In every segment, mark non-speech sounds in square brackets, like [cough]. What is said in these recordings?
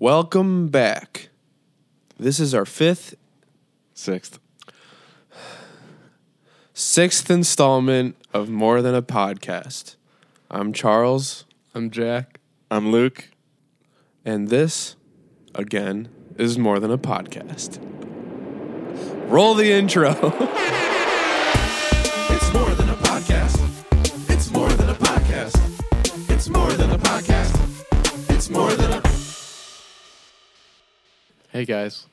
Welcome back. This is our fifth, Sixth. sixth installment of More Than a Podcast. I'm Charles, I'm Jack. I'm Luke. and this, again, is More Than a Podcast. Roll the intro. [laughs] It's more than Hey guys,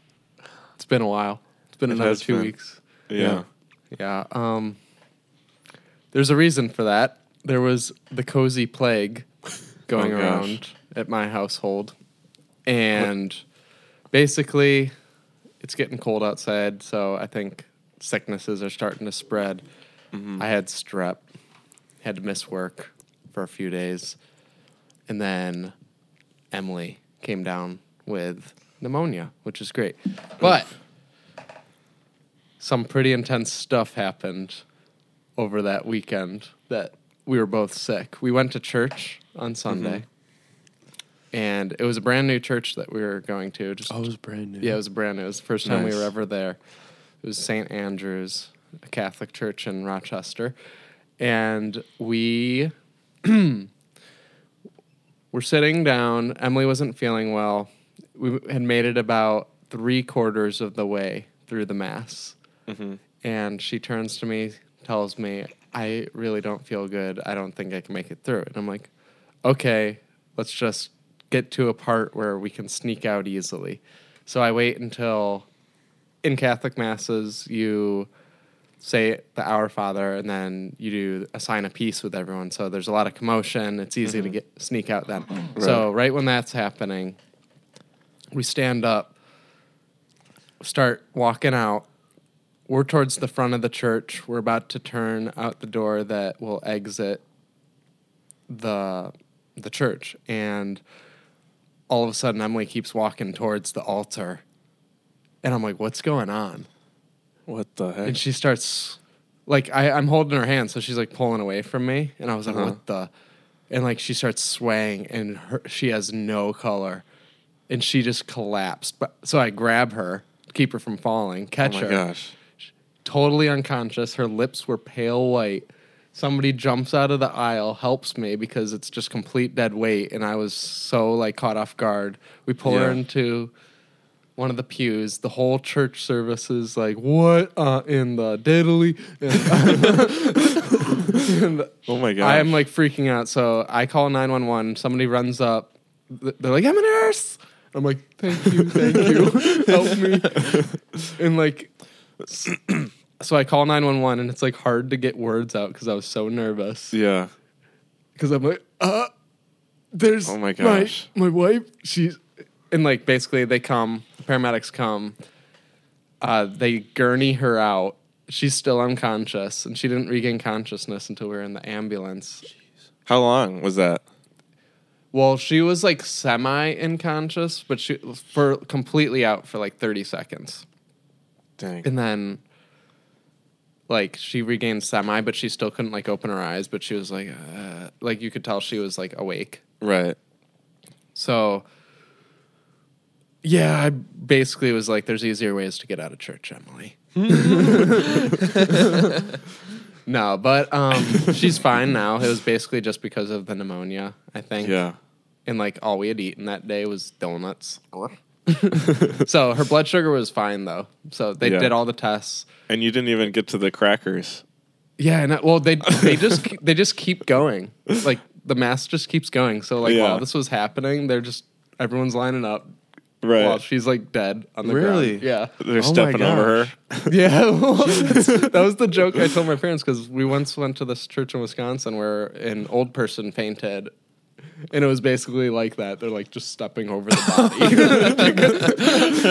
it's been a while. It's been It another two been. weeks. Yeah. Yeah. Um, there's a reason for that. There was the cozy plague going Oh, around at my household, and basically, it's getting cold outside, so I think sicknesses are starting to spread. Mm-hmm. I had strep, had to miss work for a few days, and then Emily came down with pneumonia, which is great. But some pretty intense stuff happened over that weekend that we were both sick. We went to church on mm-hmm. Sunday. And it was a brand new church that we were going to. Just Oh, it was brand new. yeah, it was brand new. It was the first time we Nice. were ever there. It was St. Andrew's, a Catholic church in Rochester. And we [clears throat] were sitting down. Emily wasn't feeling well. We had made it about three quarters of the way through the Mass. Mm-hmm. And she turns to me, tells me, I really don't feel good. I don't think I can make it through. And I'm like, okay, let's just get to a part where we can sneak out easily. So I wait until in Catholic masses you say the Our Father and then you do a sign of peace with everyone. So there's a lot of commotion. It's easy to mm-hmm. get sneak out then. So right when that's happening, we stand up, start walking out. We're towards the front of the church. We're about to turn out the door that will exit the the church and all of a sudden Emily keeps walking towards the altar. And I'm like, what's going on? What the heck? And she starts like I, I'm holding her hand, so she's like pulling away from me. And I was like, Uh-huh. what the and like she starts swaying and her, she has no color. And she just collapsed. But so I grab her, keep her from falling, Catch her. oh my her gosh. totally unconscious. Her lips were pale white. Somebody jumps out of the aisle, helps me because it's just complete dead weight, and I was so like caught off guard. We pull her into one of the pews. The whole church service is like, "What uh, in the diddly?" [laughs] And, Oh my god! I am like freaking out. So I call 911. Somebody runs up. They're like, I'm a nurse. I'm like, thank you, thank you. [laughs] Help me. And like, [clears throat] so I call 911 and it's like hard to get words out because I was so nervous. Yeah. Because I'm like, uh, there's Oh my gosh. My, my wife, she's, and like basically they come, the paramedics come, uh, they gurney her out. She's still unconscious and she didn't regain consciousness until we were in the ambulance. How long was that? Well, she was like semi unconscious, but she for completely out for like 30 seconds. Dang. And then like she regained semi, but she still couldn't like open her eyes, but she was like uh, like you could tell she was like awake. right. So yeah, I basically was like there's easier ways to get out of church, Emily. [laughs] [laughs] no, but um she's fine now. It was basically just because of the pneumonia, I think. Yeah. And like all we had eaten that day was donuts. [laughs] so her blood sugar was fine though. So they Yeah. did all the tests. And you didn't even get to the crackers. Yeah, and I- well they [laughs] they just they just keep going. Like the mass just keeps going. So like Yeah. while this was happening, they're just everyone's lining up Right. while she's like dead on the Really? ground. Yeah. They're Oh my stepping over her. [laughs] Yeah, that was the joke I told my parents because we once went to this church in Wisconsin where an old person fainted, and it was basically like that. They're like just stepping over the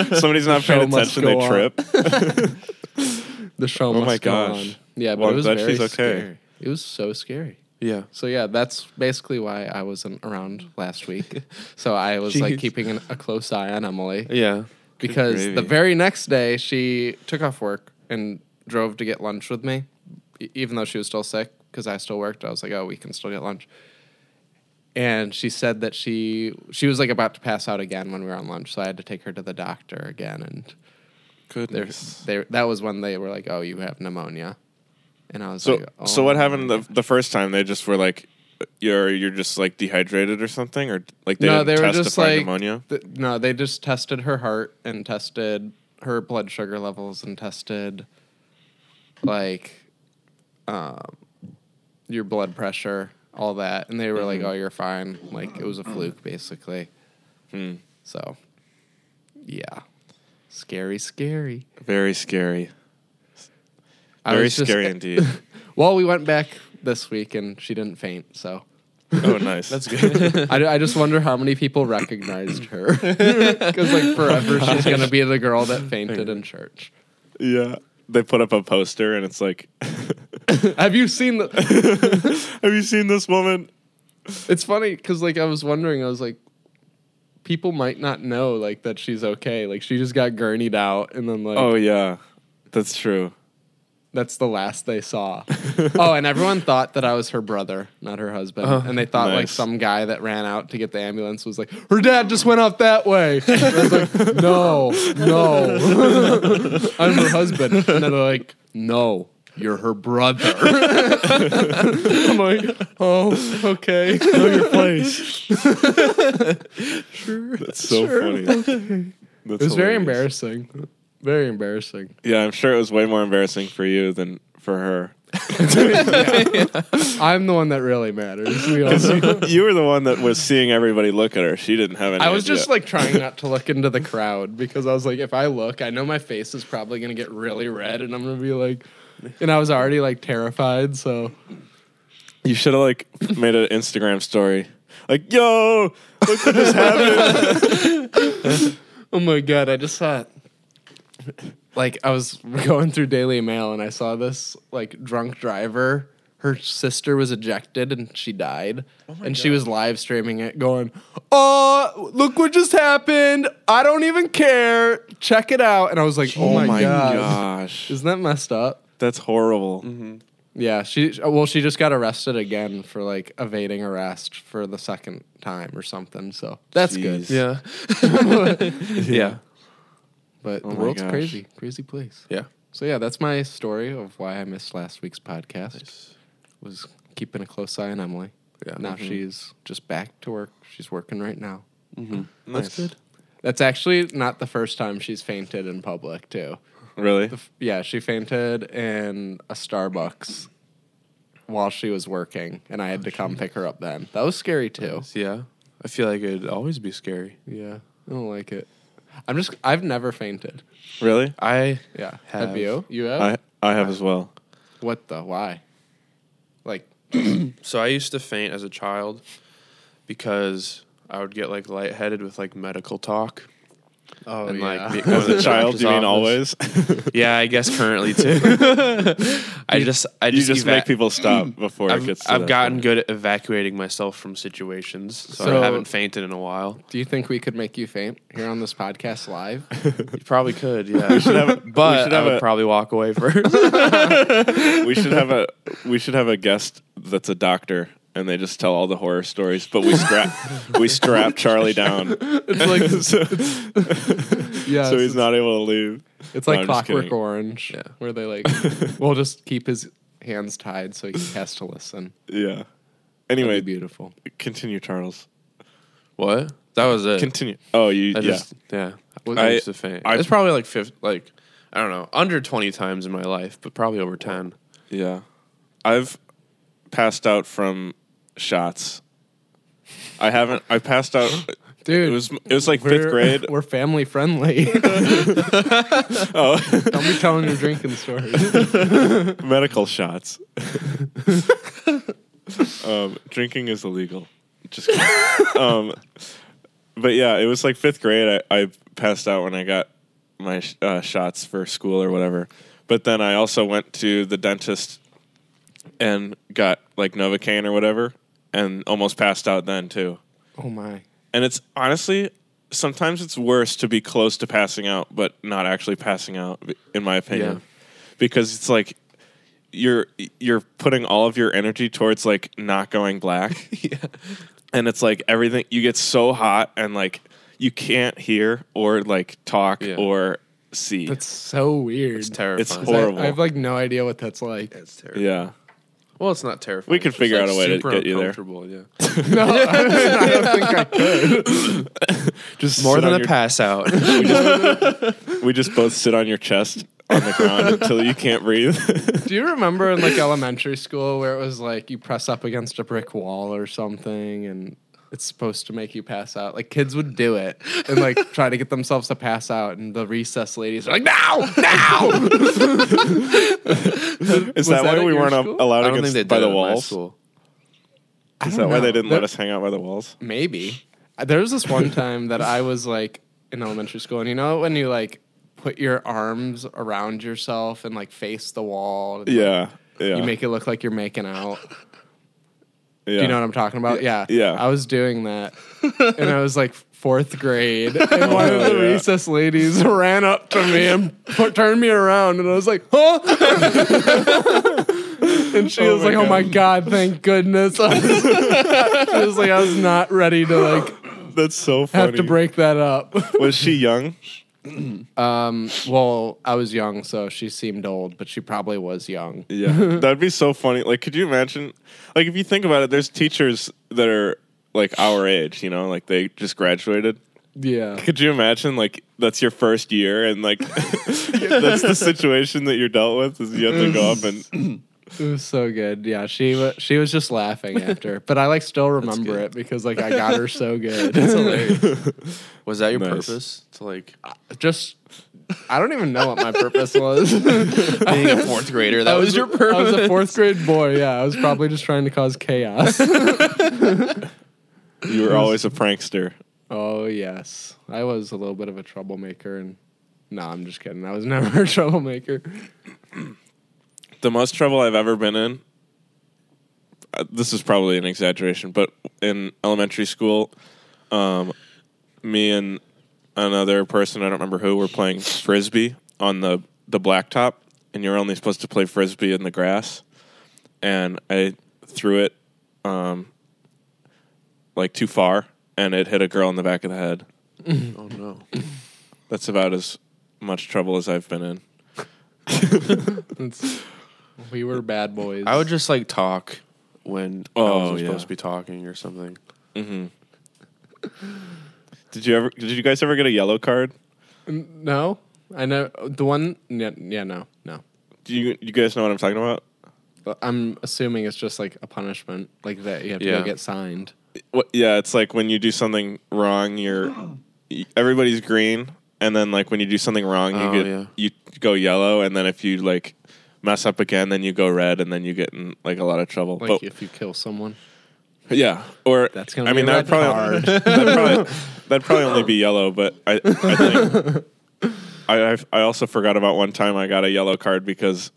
body. [laughs] Somebody's not show paying must attention, they trip. [laughs] the show Oh must my go gosh. on. Yeah, but Well, it I'm was very she's okay. scary. It was so scary. Yeah. So yeah, that's basically why I wasn't around last week. [laughs] so I was like keeping an, a close eye on Emily. Yeah. because the very next day she took off work and drove to get lunch with me, e- even though she was still sick because I still worked. I was like, oh, we can still get lunch. And she said that she she was like about to pass out again when we were on lunch, so I had to take her to the doctor again, and Goodness. they that was when they were like, "Oh, you have pneumonia," and I was So like, oh, so what happened the the first time? They just were like, you're you're just like dehydrated or something, or like they no, they were just like pneumonia. th- no, they just tested her heart and tested her blood sugar levels and tested like um, your blood pressure, all that, and they were like, "Oh, you're fine." Like it was a fluke, basically. Hmm. So, yeah, scary, scary. Very scary. I Very was just- scary [laughs] indeed. [laughs] Well, we went back this week and she didn't faint, so. oh, nice. That's good. [laughs] I, I just wonder how many people recognized her because like forever she's gonna be the girl that fainted in church. Yeah. They put up a poster and it's like, [laughs] Have you seen the? [laughs] Have you seen this woman? It's funny because like I was wondering, I was like, people might not know like that she's okay. Like she just got gurneyed out, and then like Oh yeah, that's true. That's the last they saw. [laughs] oh, and everyone thought that I was her brother, not her husband, Oh, and they thought like some guy that ran out to get the ambulance was like, her dad just went off that way. [laughs] And I was like, no, no, [laughs] I'm her husband, and then they're like, no. You're her brother. I'm like, oh, okay. Know your place. sure. That's so Sure. funny. That's It was very embarrassing. Very embarrassing. Yeah, I'm sure it was way more embarrassing for you than for her. [laughs] I'm the one that really matters. We all know. you were the one that was seeing everybody look at her. She didn't have any. I was idea. just like trying not to look into the crowd because I was like, if I look, I know my face is probably gonna get really red, and I'm gonna be like, and I was already like terrified. So You should have like made an Instagram story. Like, yo, look what just happened. [laughs] Oh my god, I just saw it. Like I was [laughs] going through Daily Mail and I saw this like drunk driver. Her sister was ejected and she died. Oh and she was live streaming it going, "Oh, look what just happened. I don't even care. Check it out." And I was like, "Oh, oh my, god. gosh. Isn't that messed up?" That's horrible. Mm-hmm. Yeah, she well, she just got arrested again for like evading arrest for the second time or something. So that's good. Yeah. [laughs] [laughs] yeah. But Oh the world's gosh. crazy, crazy place. Yeah. So yeah, that's my story of why I missed last week's podcast. Was keeping a close eye on Emily. Yeah. Now she's just back to work. She's working right now. Hmm. That's good. That's actually not the first time she's fainted in public too. Really? The f- yeah, she fainted in a Starbucks while she was working, and I had to come pick her up then. That was scary too. Yeah. I feel like it'd always be scary. Yeah, I don't like it. I'm just. I've never fainted. Really? I Yeah, Have. have you? You have? I I have as well. what the? Why? Like, [clears throat] so I used to faint as a child because I would get like lightheaded with like medical talk. Oh and like be- As [laughs] a child, you mean office. always? [laughs] Yeah, I guess currently [laughs] too. I just I you just, just eva- make people stop [clears throat] before I've, gets. To I've that gotten point. good at evacuating myself from situations, so, So- I haven't fainted in a while. do you think we could make you faint here on this podcast live? You probably could, yeah. we should have- we but should I have would a- probably walk away first. we should have a we should have a guest that's a doctor and they just tell all the horror stories but we strap [laughs] we strap charlie down It's like [laughs] so, [laughs] yeah, so he's not able to leave it's like I'm Clockwork. Orange, Yeah. where they like, we'll just keep his hands tied so he has to listen. yeah anyway be beautiful. continue charles what? That was it. continue oh you I yeah just yeah. Was I used to faint. I- it's probably like fifth, like I don't know, under twenty times in my life, but probably over ten. yeah i've passed out from shots i haven't i passed out [gasps] Dude, it was it was like fifth grade [laughs] We're family friendly. [laughs] oh Don't be telling your drinking stories. [laughs] medical shots. um, drinking is illegal. Just kidding. um, but yeah, it was like fifth grade. I, I passed out when I got my sh- uh, shots for school or whatever. But then I also went to the dentist and got like Novocaine or whatever, and almost passed out then too. Oh my. And it's honestly sometimes it's worse to be close to passing out but not actually passing out in my opinion. Yeah. Because it's like you're you're putting all of your energy towards like not going black. [laughs] yeah. and it's like everything you get so hot and like you can't hear or like talk Yeah. or see. That's so weird. It's terrifying. It's horrible. I, have like no idea what that's like. That's terrible. yeah. Well, it's not terrifying. We could It's just, figure like, out a way to super get you there. uncomfortable, Yeah. [laughs] no, I don't think I [laughs] could. Just More than a your- pass out. [laughs] We just both sit on your chest on the ground until you can't breathe. Do you remember in like elementary school where it was like you press up against a brick wall or something and it's supposed to make you pass out? Like kids would do it and like [laughs] try to get themselves to pass out, and the recess ladies are like, "No, [laughs] no!" Is that, that why we weren't school? allowed to don't against think they did by the it at walls? Is that don't why they didn't There- let us hang out by the walls? Maybe. There was this one time that I was like in elementary school, and you know when you like put your arms around yourself and like face the wall, and, like, Yeah. Yeah. you make it look like you're making out. Do you know what I'm talking about? Yeah. Yeah. I was doing that. [laughs] and I was like fourth grade. [laughs] And one of the recess ladies ran up to me and put, turned me around. And I was like, huh? [laughs] and she Oh was my like, oh my God, thank goodness. I was, she was like, I was not ready to like That's so funny. have to break that up. Was she young? [clears throat] Um, well, I was young, so she seemed old, but she probably was young. Yeah. [laughs] That'd be so funny. Like, could you imagine? Like, if you think about it, there's teachers that are like our age, you know, like they just graduated. Yeah. Could you imagine, like, that's your first year and, like, [laughs] [laughs] that's the situation that you're dealt with is you have to go up and, [clears throat] It was so good. Yeah, she was she was just laughing after, [laughs] but I like still remember it because like I got her so [laughs] good. [laughs] Was that your Nice. purpose? To like just I don't even know what my purpose was. being a fourth grader. That I was, your purpose. I was a fourth grade boy. Yeah, I was probably just trying to cause chaos. you were always a prankster. oh yes, I was a little bit of a troublemaker, and no, I'm just kidding. I was never a troublemaker. The most trouble I've ever been in. uh, This is probably an exaggeration, but in elementary school, um, me and another person I don't remember who were playing frisbee on the the blacktop, and you're only supposed to play frisbee in the grass. And I threw it, um, like too far, and it hit a girl in the back of the head. oh no. That's about as much trouble as I've been in. [laughs] It's, we were bad boys. I would just like talk when I Oh, wasn't yeah. supposed to be talking or something. Mm-hmm. Did you ever? Did you guys ever get a yellow card? no. I know the one. Yeah, yeah, no, no. Do you you guys know what I'm talking about? But I'm assuming it's just like a punishment, like that you have to Yeah. go get signed. What, yeah, it's like when you do something wrong, you're everybody's green, and then like when you do something wrong, you Oh, get yeah. you go yellow, and then if you like mess up again, then you go red, and then you get in like a lot of trouble. Like but if you kill someone, yeah, or That's gonna I be mean that red probably card. [laughs] that probably that'd probably only be yellow, but I I think [laughs] I I've, I also forgot about one time I got a yellow card because.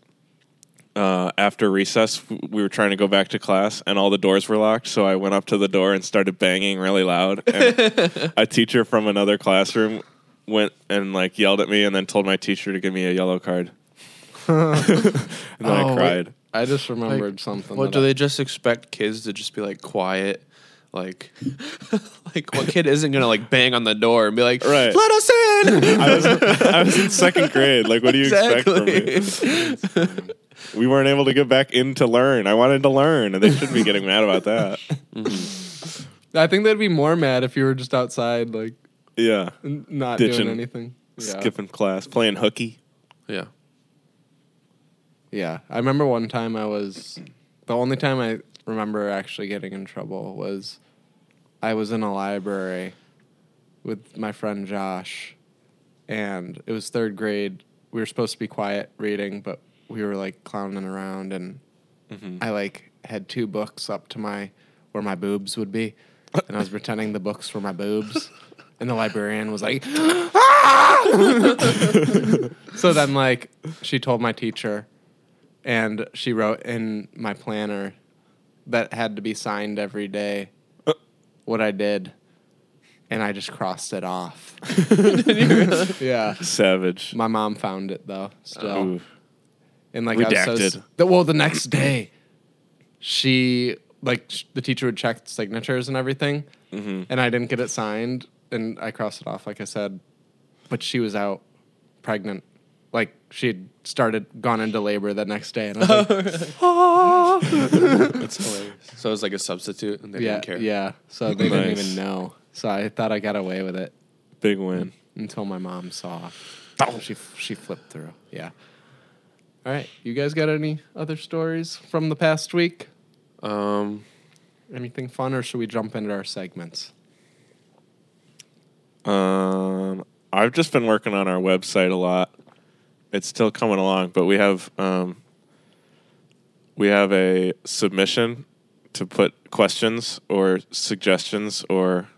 Uh, after recess, we were trying to go back to class, and all the doors were locked. So I went up to the door and started banging really loud. And [laughs] a teacher from another classroom went and like yelled at me, and then told my teacher to give me a yellow card. And [laughs] then I Oh, cried. I just remembered something. What do I- they just expect kids to just be like quiet? Like, [laughs] like what kid isn't gonna like bang on the door and be like, Right. "Let us in." [laughs] I was I was in second grade. Like, what do you expect from me? We weren't able to get back in to learn. I wanted to learn, and they shouldn't be getting mad about that. Mm-hmm. I think they'd be more mad if you were just outside, like Yeah, n- not Ditching. doing anything. Yeah. skipping class, playing hooky. yeah. Yeah, I remember one time I was the only time I remember actually getting in trouble was I was in a library with my friend Josh, and it was third grade. We were supposed to be quiet reading, but we were like clowning around, and I like had two books up to my where my boobs would be, and I was pretending the books were my boobs. And the librarian was like, ah! [laughs] so then like she told my teacher, and she wrote in my planner that had to be signed every day what I did, and I just crossed it off. [laughs] yeah, Savage. my mom found it though. Still, Ooh. and like I was so, the, well, the next day, she like sh- the teacher would check signatures and everything, Mm-hmm. and I didn't get it signed, and I crossed it off like I said, but she was out pregnant, like she had started gone into labor the next day, and I was like, [laughs] [laughs] That's hilarious. So it was like a substitute, and they yeah, didn't care. yeah. So they didn't Nice. even know. So I thought I got away with it Big win. until my mom saw. She she flipped through. Yeah. All right, you guys got any other stories from the past week? Um, Anything fun, or should we jump into our segments? Um, I've just been working on our website a lot. It's still coming along, but we have um, we have a submission to put questions or suggestions or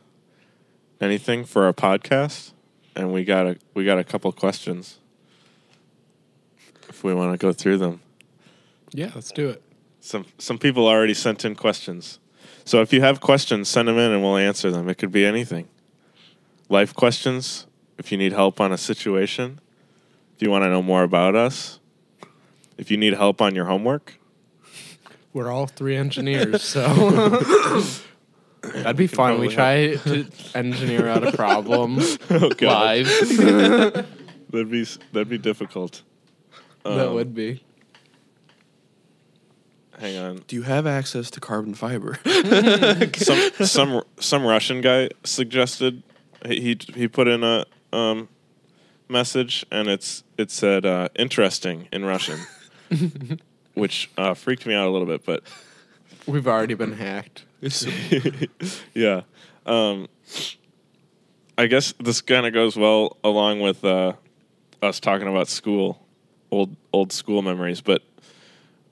anything for our podcast, and we got a we got a couple questions. If we want to go through them, Yeah, let's do it. some some people already sent in questions. So if you have questions, send them in and we'll answer them. It could be anything. Life questions, if you need help on a situation, if you want to know more about us, if you need help on your homework, We're all three engineers, so that'd be fun. We probably try to engineer out a problem [laughs] oh God, live. [laughs] that'd be that'd be difficult. that Um, would be. Hang on. do you have access to carbon fiber? [laughs] some some some Russian guy suggested he he put in a um, message and it's it said uh, interesting in Russian, [laughs] which uh, freaked me out a little bit. But We've already been hacked. [laughs] yeah, um, I guess this kind of goes well along with uh, us talking about school, old old school memories. But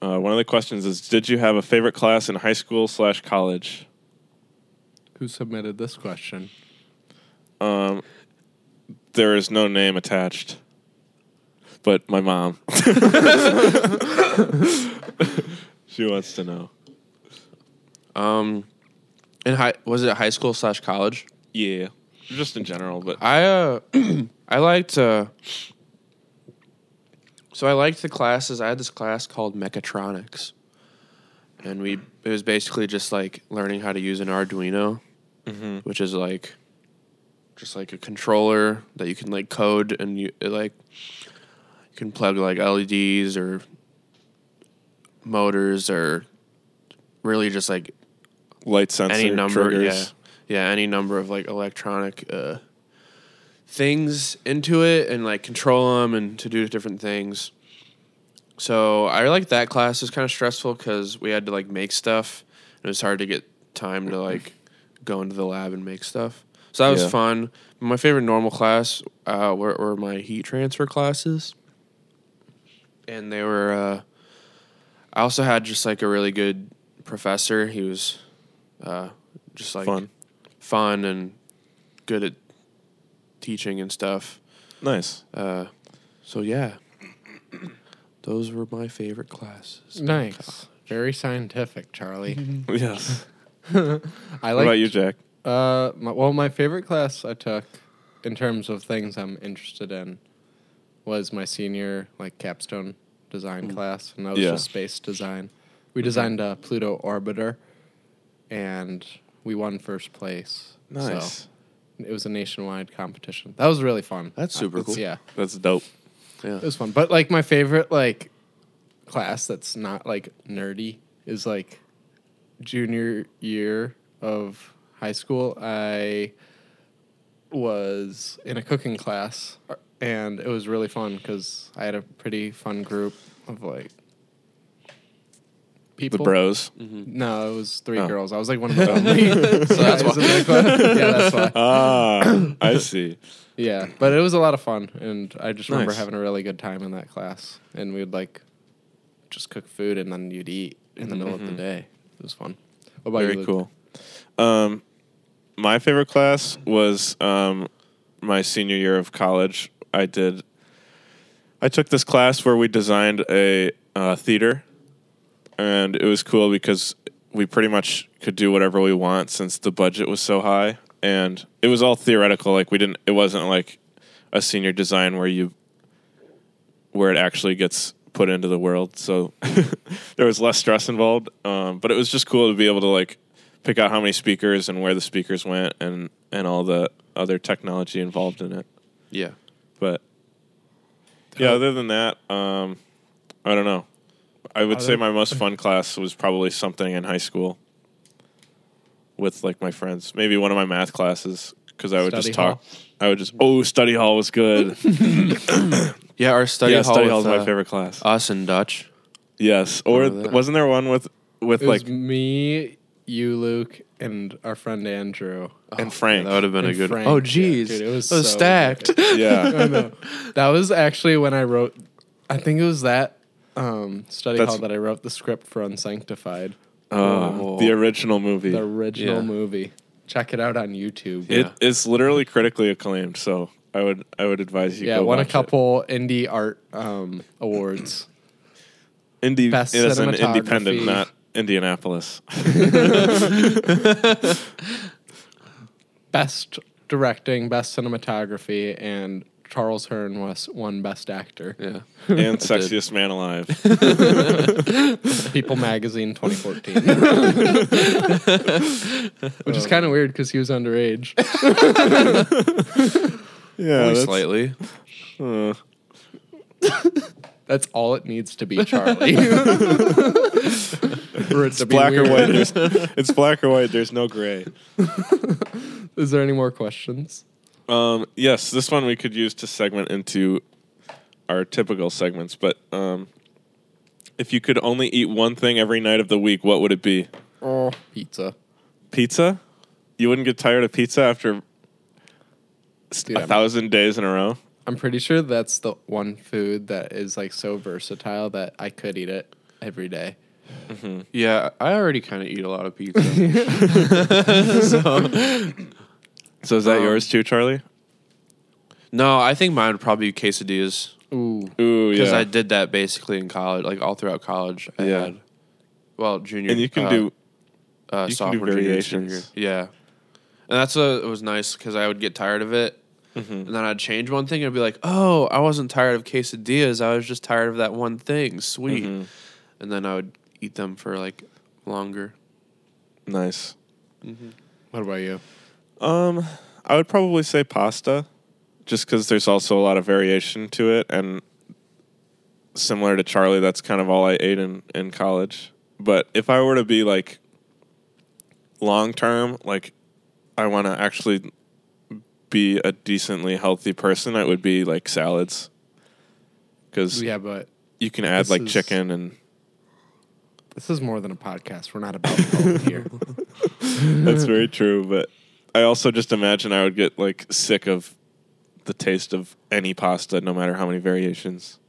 uh, one of the questions is, did you have a favorite class in high school slash college? Who submitted this question? Um, there is no name attached, but my mom. [laughs] she wants to know. um, in high was it high school slash college? Yeah, just in general, but I uh, [clears throat] I liked uh, so I liked the classes. I had this class called mechatronics, and we it was basically just like learning how to use an Arduino, which is like just like a controller that you can like code and you it, like you can plug like LEDs or motors or really just like light sensor any number triggers. yeah. Yeah any number of like electronic uh things into it and like control them and to do different things. So i like that class. It was kind of stressful because we had to like make stuff. And it was hard to get time to like go into the lab and make stuff so that was Yeah. fun my favorite normal class uh were, were my heat transfer classes and they were uh i also had just like a really good professor he was uh, just like Fun. fun and good at teaching and stuff. Nice. Uh, so yeah, those were my favorite classes. Nice. Very scientific, Charlie. [laughs] Yes. [laughs] I what like. about you, Jack? Uh, my, well, my favorite class I took, in terms of things I'm interested in, was my senior like capstone design mm. class, and that was Yeah. just space design. We mm-hmm. designed a Pluto orbiter, and we won first place. Nice. So it was a nationwide competition. That was really fun. That's uh, super cool. Yeah, That's dope. Yeah. it was fun. But like my favorite like class that's not like nerdy is like junior year of high school. I was in a cooking class and it was really fun because I had a pretty fun group of like people. The bros. No, it was three Oh. girls. I was like one of the only. [laughs] [laughs] so that's why. yeah, that's why. Ah, I see. Yeah, but it was a lot of fun, and I just remember Nice. having a really good time in that class. And we'd like just cook food, and then you'd eat in the middle of the day. It was fun. What about Very you? Luke? cool. Um, my favorite class was um, my senior year of college. I did. I took this class where we designed a uh, theater, and it was cool because we pretty much could do whatever we want since the budget was so high, and it was all theoretical. Like we didn't. It wasn't like a senior design where you where it actually gets put into the world. So [laughs] there was less stress involved. Um, but it was just cool to be able to like pick out how many speakers and where the speakers went and and all the other technology involved in it. Yeah. But yeah, other than that, um, I don't know. I would say my most [laughs] fun class was probably something in high school with like my friends. Maybe one of my math classes because I would Study just talk. hall? I would just oh, study hall was good. [laughs] [laughs] Yeah, our study yeah, hall study with, hall is my uh, favorite class. Us and Dutch. yes, or remember that. wasn't there one with with It like was me, you, Luke, and our friend Andrew. and Frank? That would have been a And good. Frank, oh, yeah, dude, it was That so stacked. good. [laughs] yeah, [laughs] I know. That was actually when I wrote. I think it was that um, study That's- hall that I wrote the script for Unsanctified, uh, Oh. the original movie. the original Yeah. movie. Check it out on YouTube. Yeah. It is literally critically acclaimed. So I would I would advise you. yeah, go won a watch it. couple indie art um, awards. [clears throat] Indie Best it is an cinematography. independent, not Indianapolis. Best directing, best cinematography, and Charles Hearn was won best actor. Yeah. and sexiest man alive. [laughs] People Magazine 2014. Which is kind of weird because he was underage. [laughs] Yeah, Only slightly. uh, That's all it needs to be, Charlie. [laughs] [laughs] For it to be black or white. There's, it's black or white. There's no gray. [laughs] Is there any more questions? Um, yes, this one we could use to segment into our typical segments. But um, if you could only eat one thing every night of the week, what would it be? Oh, pizza. Pizza? You wouldn't get tired of pizza after Dude, a I'm, thousand days in a row? I'm pretty sure that's the one food that is like so versatile that I could eat it every day. Yeah, I already kind of eat a lot of pizza. [laughs] [laughs] So so is that Um, yours too, Charlie? no, I think mine would probably be quesadillas Ooh. Ooh, yeah. because. I did that basically in college, like all throughout college. I Yeah. had, well, junior. and you can uh, do uh, do sophomore, junior, variations. senior. Yeah, and that's what it was nice because I would get tired of it, Mm-hmm. and then I'd change one thing and I'd be like, "Oh, I wasn't tired of quesadillas. I was just tired of that one thing. Sweet." Mhm. And then I would eat them for like longer. nice. Mm-hmm. What about you? Um, I would probably say pasta, just because there's also a lot of variation to it, and similar to Charlie, that's kind of all I ate in in college. But if I were to be like long term, like I want to actually be a decently healthy person, it would be like salads, because Yeah, but you can add like is- chicken and this is more than a podcast. We're not about health here. [laughs] That's very true, but I also just imagine I would get like sick of the taste of any pasta, no matter how many variations.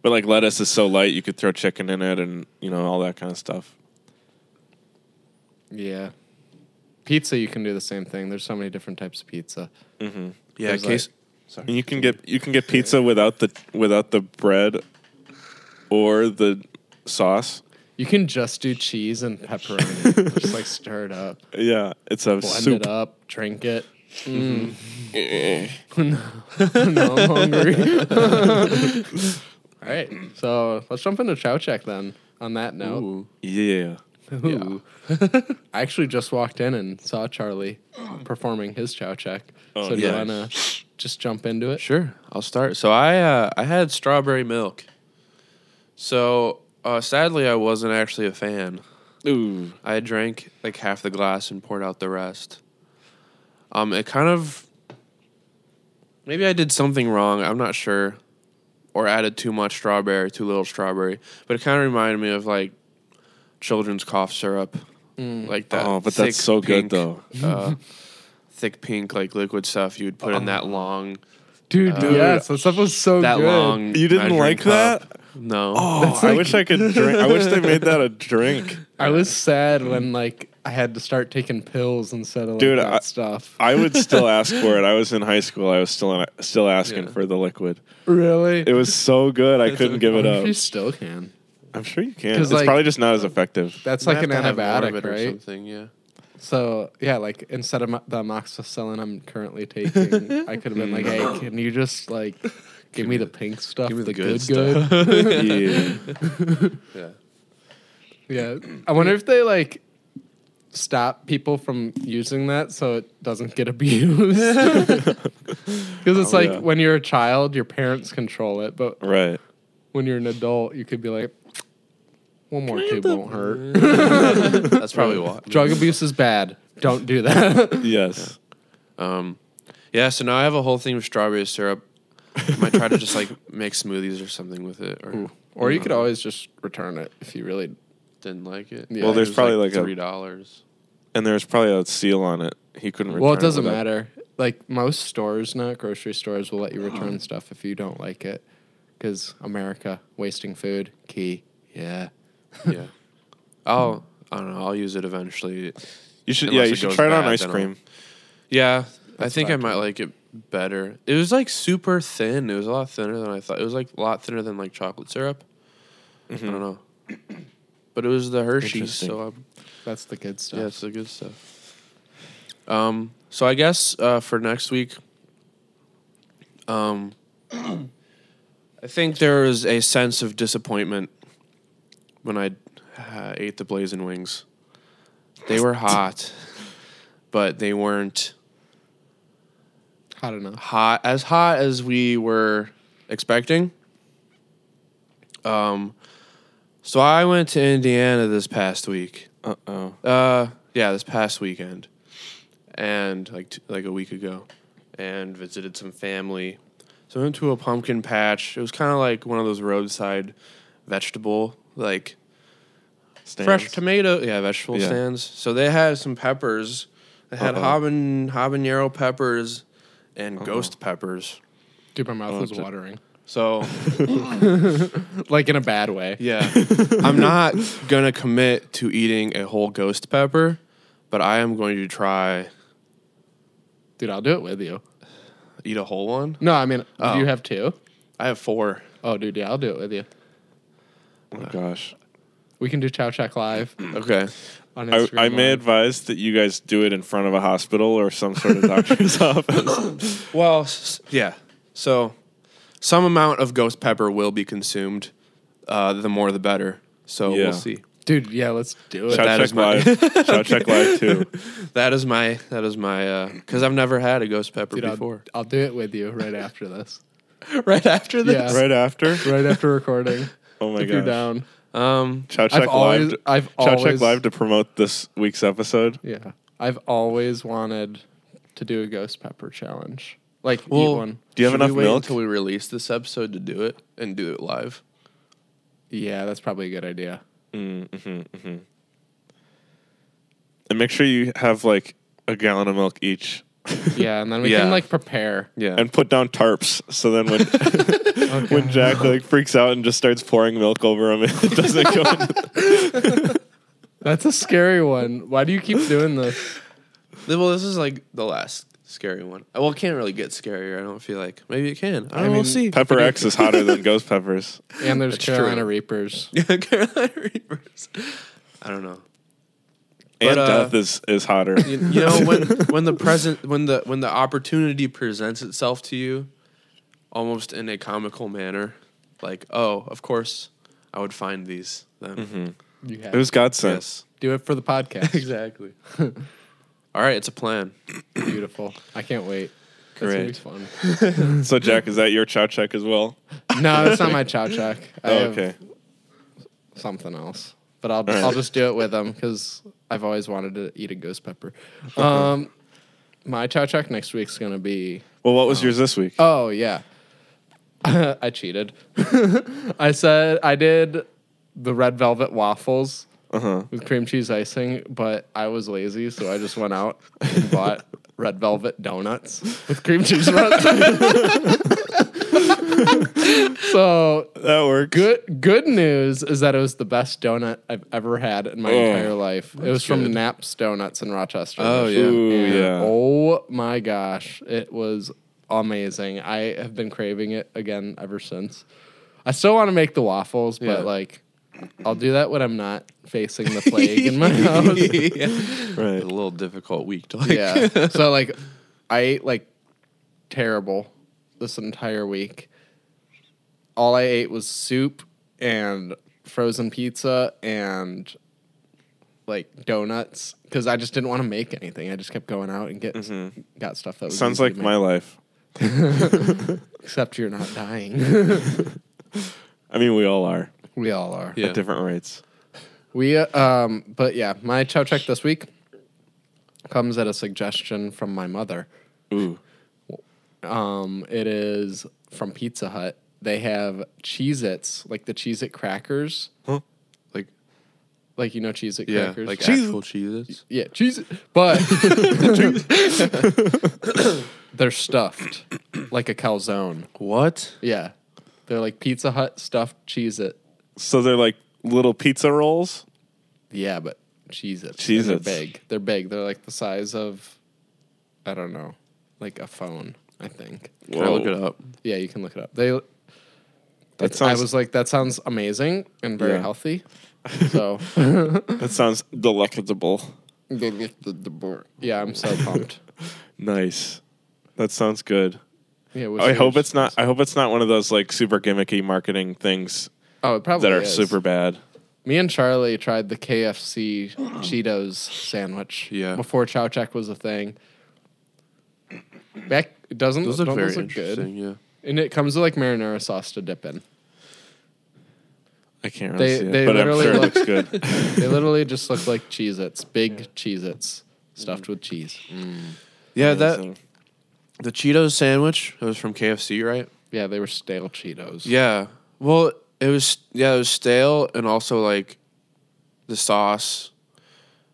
But like lettuce is so light, you could throw chicken in it, and you know all that kind of stuff. Yeah. Pizza, you can do the same thing. There's so many different types of pizza. Mm-hmm. Yeah, There's, case. And you can get you can get pizza without the without the bread or the sauce. You can just do cheese and pepperoni. just like stir it up, Yeah, it's a blend soup. it up, drink it. [laughs] Mm. Eh. no, I'm hungry. [laughs] All right, so let's jump into Chow Check then. On that note, Ooh. Yeah. Ooh. [laughs] I actually just walked in and saw Charlie performing his Chow Check. Oh, so do you wanna just jump into it? Sure, I'll start. So I uh, I had strawberry milk. So uh, sadly, I wasn't actually a fan. Ooh. I drank like half the glass and poured out the rest. Um, it kind of maybe I did something wrong. I'm not sure, or added too much strawberry, too little strawberry. But it kind of reminded me of like children's cough syrup, like that. Oh, but thick that's so good though. Uh, thick pink like liquid stuff you would put in that long, Dude, Uh, yes, that stuff was so that good. long. You didn't measuring like that? Cup. No. Oh, I wish I could drink. I wish they made that a drink. [laughs] I was sad when like I had to start taking pills instead of like, Dude, that I- stuff. I would still ask [laughs] for it. I was in high school. I was still uh, still asking Yeah. for the liquid. really? It was so good. I couldn't give it up. You still can. I'm sure you can. It's like- probably just not as effective. That's like an have to have more of antibiotic, it or right? Something, yeah. So yeah, like instead of mo- the amoxicillin I'm currently taking, I could have been like, "Hey, [laughs] can you just like Give me the pink stuff. give me the good, good good. [laughs] yeah. Yeah. [laughs] yeah. I wonder if they like stop people from using that so it doesn't get abused. [laughs] Because it's Oh, like yeah. when you're a child, your parents control it, but Right. when you're an adult, you could be like, one more tube won't hurt. That's probably why. Drug abuse is bad. Don't do that. Yes. Um, yeah. So now I have a whole thing of strawberry syrup. Might try to just like make smoothies or something with it, or or you mm. could always just return it if you really. didn't like it. Yeah. Well, there's It was, probably like a- three dollars. And there's probably a seal on it. He couldn't. Return it. Well, it doesn't without- matter. Like most stores, not grocery stores, will let you return stuff if you don't like it. Because America wasting food, key. Yeah. [laughs] yeah. I'll I don't know. I'll use it eventually. You should. Unless yeah, it you should goes try it on bad, ice then I'll- cream. Yeah, I think I might like it better. It was like super thin. It was a lot thinner than I thought. It was like a lot thinner than like chocolate syrup. I don't know, but it was the Hershey's, so I, That's the good stuff. yeah, it's the good stuff. Um, so I guess uh, for next week, um, I think there was a sense of disappointment when I uh, ate the blazing wings. They were hot, but they weren't Hot enough. hot as hot as we were expecting. Um, so I went to Indiana this past week. Uh oh. Uh, yeah, this past weekend, and like t- like a week ago, and visited some family. So I went to a pumpkin patch. It was kind of like one of those roadside vegetable like fresh tomato, yeah, vegetable Yeah. stands. So they had some peppers. They had Uh-oh. haban habanero peppers and uh-huh. ghost peppers. Dude, my mouth Oh, was ju- watering. So [laughs] [laughs] Like in a bad way. yeah, I'm not gonna commit to eating a whole ghost pepper, but I am going to try Dude, I'll do it with you. eat a whole one. No, I mean, Oh. do you oh. have two? I have four. Oh, dude, yeah, I'll do it with you. Oh gosh. We can do Chow Check Live Okay. On I, Instagram. I may advise that you guys do it in front of a hospital or some sort of doctor's [laughs] office. Well, s- yeah. So some amount of ghost pepper will be consumed. Uh, the more, the better. So Yeah. we'll see. Dude, yeah, let's do it. Shout That check is my- live. Chow check live too. [laughs] That is my that is my because I've never had a ghost pepper Dude, I'll, before. I'll do it with you right after this. [laughs] right after this? Yeah. Right after. right after recording. Oh my if you're gosh. down. Um, Shout I've check always, live. I've Shout always, check live to promote this week's episode. Yeah, I've always wanted to do a ghost pepper challenge. Like eat well, one. Do you have should enough we wait milk? until we release this episode to do it and do it live? Yeah, that's probably a good idea. Mm-hmm, And make sure you have like a gallon of milk each, [laughs] Yeah, and then we Yeah. can like prepare. Yeah. and put down tarps. So then when [laughs] [laughs] when Jack like freaks out and just starts pouring milk over him, it doesn't go. In. That's a scary one. Why do you keep doing this? well, this is like the last scary one. Well, it can't really get scarier. I don't feel like maybe it can. I don't know. mean, we'll see. Pepper X is hotter than ghost peppers. And there's That's Carolina true. Reapers. Yeah, Carolina Reapers. I don't know. And But, uh, death is is hotter. You, you know when [laughs] when the present when the when the opportunity presents itself to you, almost in a comical manner, like oh, of course, I would find these then. You have It was God sent. Yes, do it for the podcast. [laughs] exactly. [laughs] All right, it's a plan. [clears throat] Beautiful. I can't wait. That's Great. gonna be fun. So Jack, is that your chow check as well? No, that's not my chow check. Oh, okay. something else. But I'll. I'll just do it with them because I've always wanted to eat a ghost pepper. Um, my chow check next week's gonna be. Well, what was yours this week? Oh yeah, [laughs] I cheated. [laughs] I said I did the red velvet waffles Uh huh. with cream cheese icing, but I was lazy, so I just went out and bought [laughs] red velvet donuts with cream cheese runs. [laughs] so That worked. good good news is that it was the best donut I've ever had in my Oh, entire life. It was from good. Naps Donuts in Rochester. Oh, yeah. Ooh, yeah. Oh my gosh, it was amazing. I have been craving it again ever since. I still want to make the waffles, Yeah. but like I'll do that when I'm not facing the plague in my [laughs] house. It's Right. a little difficult week to like. yeah. [laughs] So like I ate like terrible this entire week. All I ate was soup and frozen pizza and like donuts because I just didn't want to make anything. I just kept going out and get got stuff that was Sounds like my life. [laughs] [laughs] Except you're not dying. [laughs] I mean, we all are we all are. Yeah. at different rates. We uh, um, but yeah, my chow check this week comes at a suggestion from my mother. Ooh, Um, it is from Pizza Hut. They have Cheez-Its, like the Cheez-It crackers. Like Like you know Cheez-It yeah, crackers? like Cheez- actual cheeses. Yeah, cheese. But [laughs] they're stuffed like a calzone. What? Yeah. They're like Pizza Hut stuffed Cheez It. so they're like little pizza rolls. Yeah, but Cheez It. Cheez-Its. They're big. They're big. They're like the size of, I don't know, like a phone, I think. Can I look it up? Yeah, you can look it up. They. That sounds, I was like, that sounds amazing and very Yeah. healthy. [laughs] So, that sounds delectable. yeah, I'm so pumped. [laughs] Nice. That sounds good. Yeah, what's I hope it's not. I hope it's not one of those like super gimmicky marketing things Oh, it probably that are is. super bad. Me and Charlie tried the KFC Cheetos sandwich. Yeah. Before Chow Check was a thing. Back doesn't Those look don't very those look good. Yeah. And it comes with like marinara sauce to dip in. I can't really They- see it, they but I'm literally sure it look- looks good. [laughs] [laughs] They literally just look like Cheez Its. Big Cheez Its stuffed with cheese. Mm. Yeah, that the Cheetos sandwich. It was from KFC, right? Yeah, they were stale Cheetos. Yeah. Well, it was yeah, it was stale and also like the sauce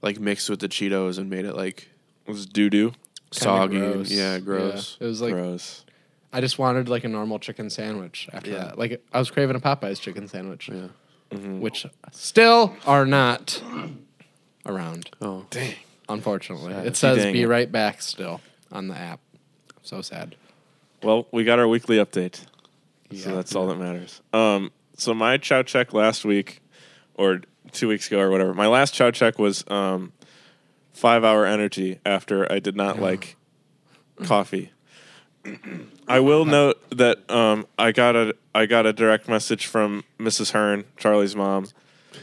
like mixed with the Cheetos and made it like It was doo doo. Kinda soggy. gross. yeah, gross. It was like Gross. I just wanted like a normal chicken sandwich after Yeah. that. Like I was craving a Popeyes chicken sandwich. Yeah. Which still are not around. Oh. Dang. Unfortunately, it says dang "Be it. right back" still on the app. So sad. Well, we got our weekly update. So Yeah. that's all that matters. Um, so my chow check last week, or two weeks ago, or whatever. My last chow check was um, five hour energy after I did not like coffee. I will note that um, I got a I got a direct message from Mrs. Hearn, Charlie's mom,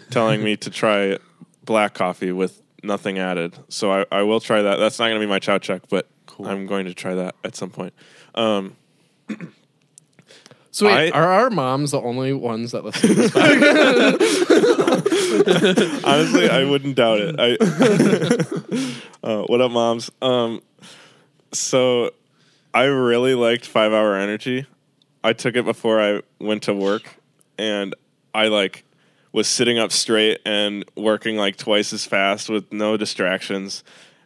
telling me to try black coffee with nothing added. So I, I will try that. That's not going to be my chow check, but I'm going to try that at some point. Um, So wait, I- are our moms the only ones that listen to this podcast? [laughs] Honestly, I wouldn't doubt it. I, [laughs] uh, what up, moms? Um, so I really liked Five Hour Energy. I took it before I went to work, and I like was sitting up straight and working like twice as fast with no distractions.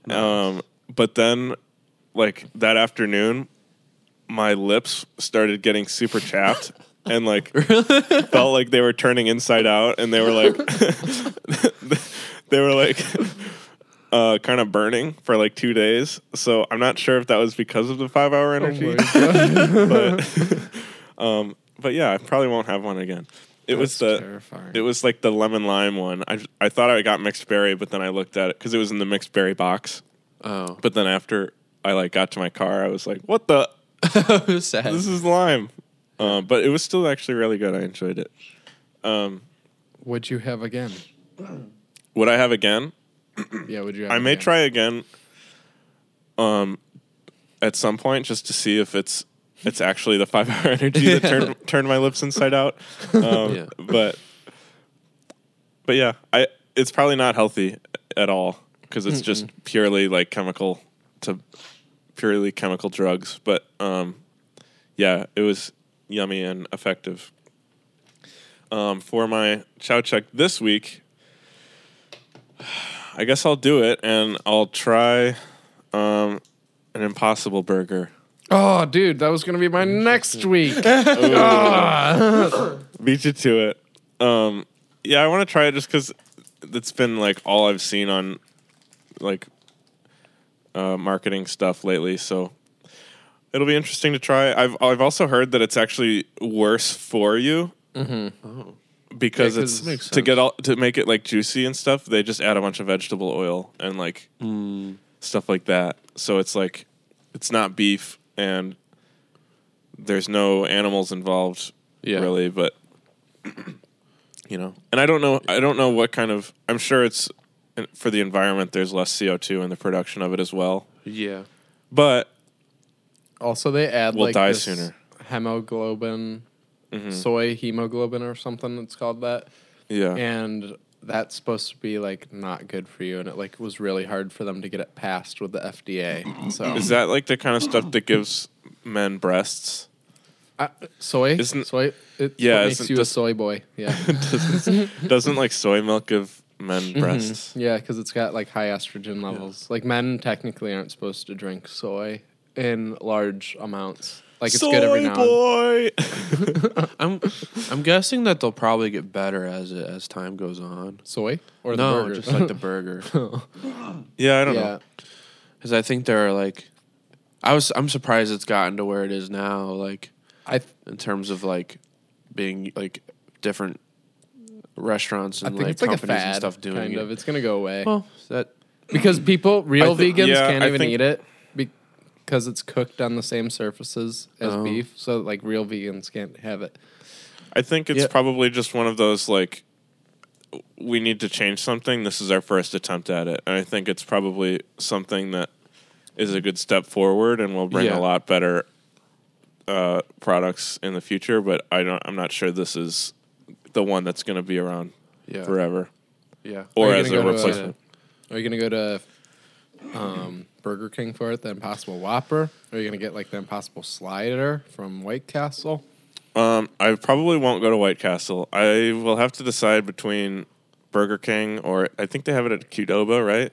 Um, but then, like that afternoon, my lips started getting super chapped. [laughs] And like felt like they were turning inside out, and they were like, [laughs] [laughs] they were like uh, kind of burning for like two days. So I'm not sure if that was because of the five hour energy, [laughs] but [laughs] um, but yeah, I probably won't have one again. It was the terrifying. it was like the lemon lime one. I I thought I got mixed berry, but then I looked at it because it was in the mixed berry box. Oh. But then after I like got to my car, I was like, what the [laughs] this is lime. Um, but it was still actually really good. I enjoyed it. Um, Would you have again? would I have again? Yeah, would you? Have I may again? try again. Um, at some point, just to see if it's it's actually the five hour [laughs] energy that turned [laughs] turned my lips inside out. [laughs] Um, Yeah. But but yeah, I it's probably not healthy at all because it's just purely like chemical to purely chemical drugs. But um, yeah, it was yummy and effective. Um, for my chow check this week, I guess I'll do it and I'll try um, an Impossible Burger. Oh, dude, that was gonna be my next week. [laughs] Beat you to it. Um, yeah, I want to try it just because it's been like all I've seen on like uh, marketing stuff lately. So it'll be interesting to try. I've I've also heard that it's actually worse for you oh. Because Yeah, it's it to get all to make it like juicy and stuff. They just add a bunch of vegetable oil and like Mm. stuff like that. So it's like it's not beef and there's no animals involved Yeah. really, but [clears throat] you know, and I don't know. I don't know what kind of. I'm sure it's for the environment. There's less CO two in the production of it as well, Yeah. but Also, they add We'll like die sooner. hemoglobin, Mhm. soy hemoglobin or something. It's called that, yeah, and that's supposed to be like not good for you. And it like was really hard for them to get it passed with the FDA. [clears throat] So is that like the kind of stuff that gives men breasts? uh, soy? Isn't- soy? It's Yeah, makes isn't- you a soy boy. Yeah, [laughs] Doesn't like soy milk give men breasts? yeah, because it's got like high estrogen levels. Like men technically aren't supposed to drink soy in large amounts. Like it's soy good every now. and- boy. [laughs] I'm I'm guessing that they'll probably get better as it as time goes on. Soy or no, the burger? just like the [laughs] burger. [laughs] yeah, I don't yeah. know. Because I think there are like, I was I'm surprised it's gotten to where it is now. Like I th- in terms of like being like different restaurants I and think like it's like a companies fad, and stuff doing kind it. of. It's gonna go away Well, that because people, real I thi- vegans, yeah, can't I even think- eat it because it's cooked on the same surfaces as Oh. beef. So like real vegans can't have it. I think it's Yeah. probably just one of those like we need to change something. This is our first attempt at it, and I think it's probably something that is a good step forward and will bring Yeah. a lot better uh, products in the future. But I don't. I'm not sure this is the one that's going to be around yeah forever yeah or as a gonna go replacement. Are you gonna go to um, Burger King for it? The Impossible Whopper? Or are you gonna get like the Impossible Slider from White Castle? Um, I probably won't go to White Castle. I will have to decide between Burger King or I think they have it at Qdoba, right?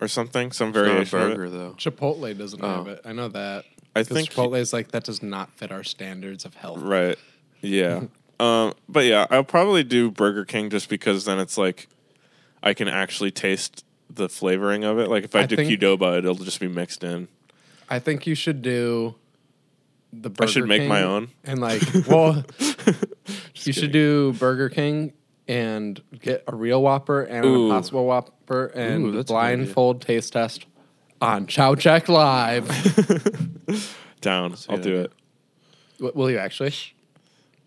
Or something, some It's not a variation. of it. burger though. Chipotle doesn't Oh. have it. I know that. I think Chipotle is like that does not fit our standards of health. Right. Yeah. [laughs] um, but yeah, I'll probably do Burger King just because then it's like I can actually taste the flavoring of it. Like if I, I do think- Qdoba, it'll just be mixed in. I think you should do the Burger I should make my own. And like, well, [laughs] you should do Burger King and get a real Whopper and Ooh. an Impossible Whopper and that's a good idea. blindfold taste test on Chow Check Live. [laughs] Down. I'll do it. W- Will you actually?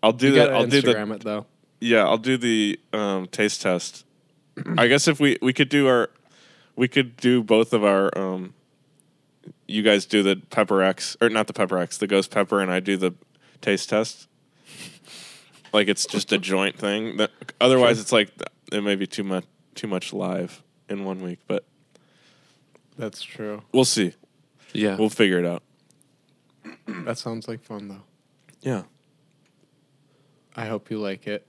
I'll do You gotta I'll do the it though. Yeah, I'll do the um, taste test. I guess if we we could do our we could do both of our um you guys do the pepper X or not the pepper X, the ghost pepper and I do the taste test. [laughs] Like it's just a joint thing. That, otherwise it's like it may be too much too much live in one week, but That's true. we'll see. Yeah. We'll figure it out. That sounds like fun though. Yeah. I hope you like it.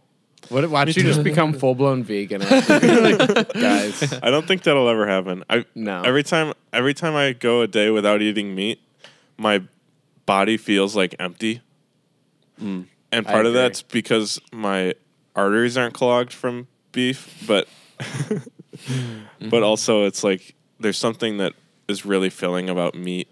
What, why don't you just become full blown vegan, Like, [laughs] guys? I don't think that'll ever happen. I No. Every time every time I go a day without eating meat, my body feels like empty. Mm. And I part of agree. that's because my arteries aren't clogged from beef, but Mm-hmm. [laughs] but also it's like there's something that is really filling about meat.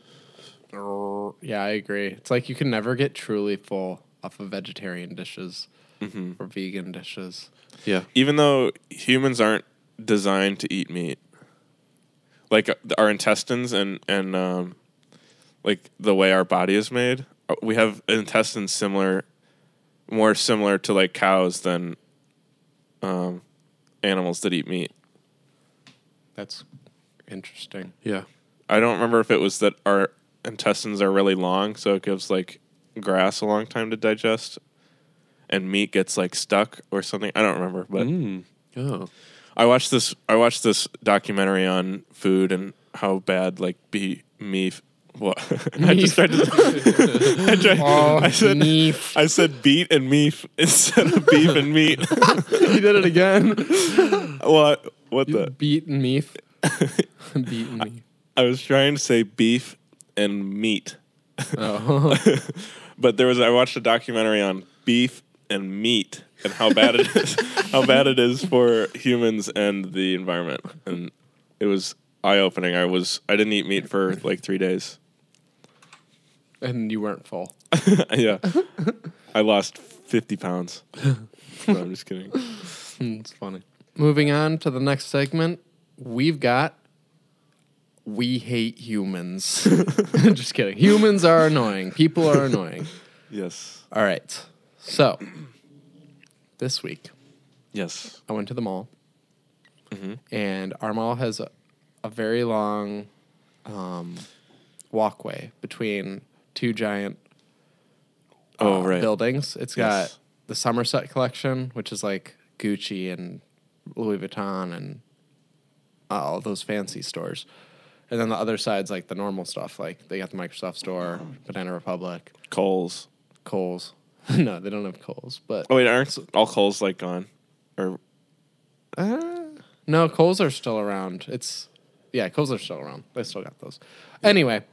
Yeah, I agree. It's like you can never get truly full off of vegetarian dishes or vegan dishes. yeah. Even though humans aren't designed to eat meat. Like uh, our intestines and and um like the way our body is made, uh, we have intestines similar more similar to like cows than um animals that eat meat. That's interesting. Yeah. I don't remember if it was that our intestines are really long, so it gives like grass a long time to digest, and meat gets like stuck or something. I don't remember, but Mm. Oh. I watched this. I watched this documentary on food and how bad like be meat. What [laughs] I just tried to. [laughs] I, tried, [laughs] Oh, I said. meat. I said beet and meat instead of beef and meat. you did it again. what? What the? Beaten meat. Beaten meat. I was trying to say beef and meat. Oh. but there was I watched a documentary on beef and meat and how bad it is [laughs] how bad it is for humans and the environment and it was eye opening. I was I didn't eat meat for like 3 days. and you weren't full. [laughs] yeah. I lost 50 pounds. No, I'm just kidding. [laughs] It's funny. Moving on to the next segment, we've got We Hate Humans. Just kidding. Humans are annoying. People are annoying. Yes. All right. So this week Yes. I went to the mall, Mm-hmm. and our mall has a, a very long um, walkway between two giant Oh, uh, right. buildings. It's Yes. got the Somerset collection, which is like Gucci and Louis Vuitton and all those fancy stores. And then the other side's like the normal stuff. Like they got the Microsoft store, Banana Republic, Coles. Kohl's. [laughs] no, they don't have Kohl's, but Oh wait, aren't all Kohl's like gone? Or Uh, no, Kohl's are still around. It's yeah, Kohl's are still around. They still got those. Anyway,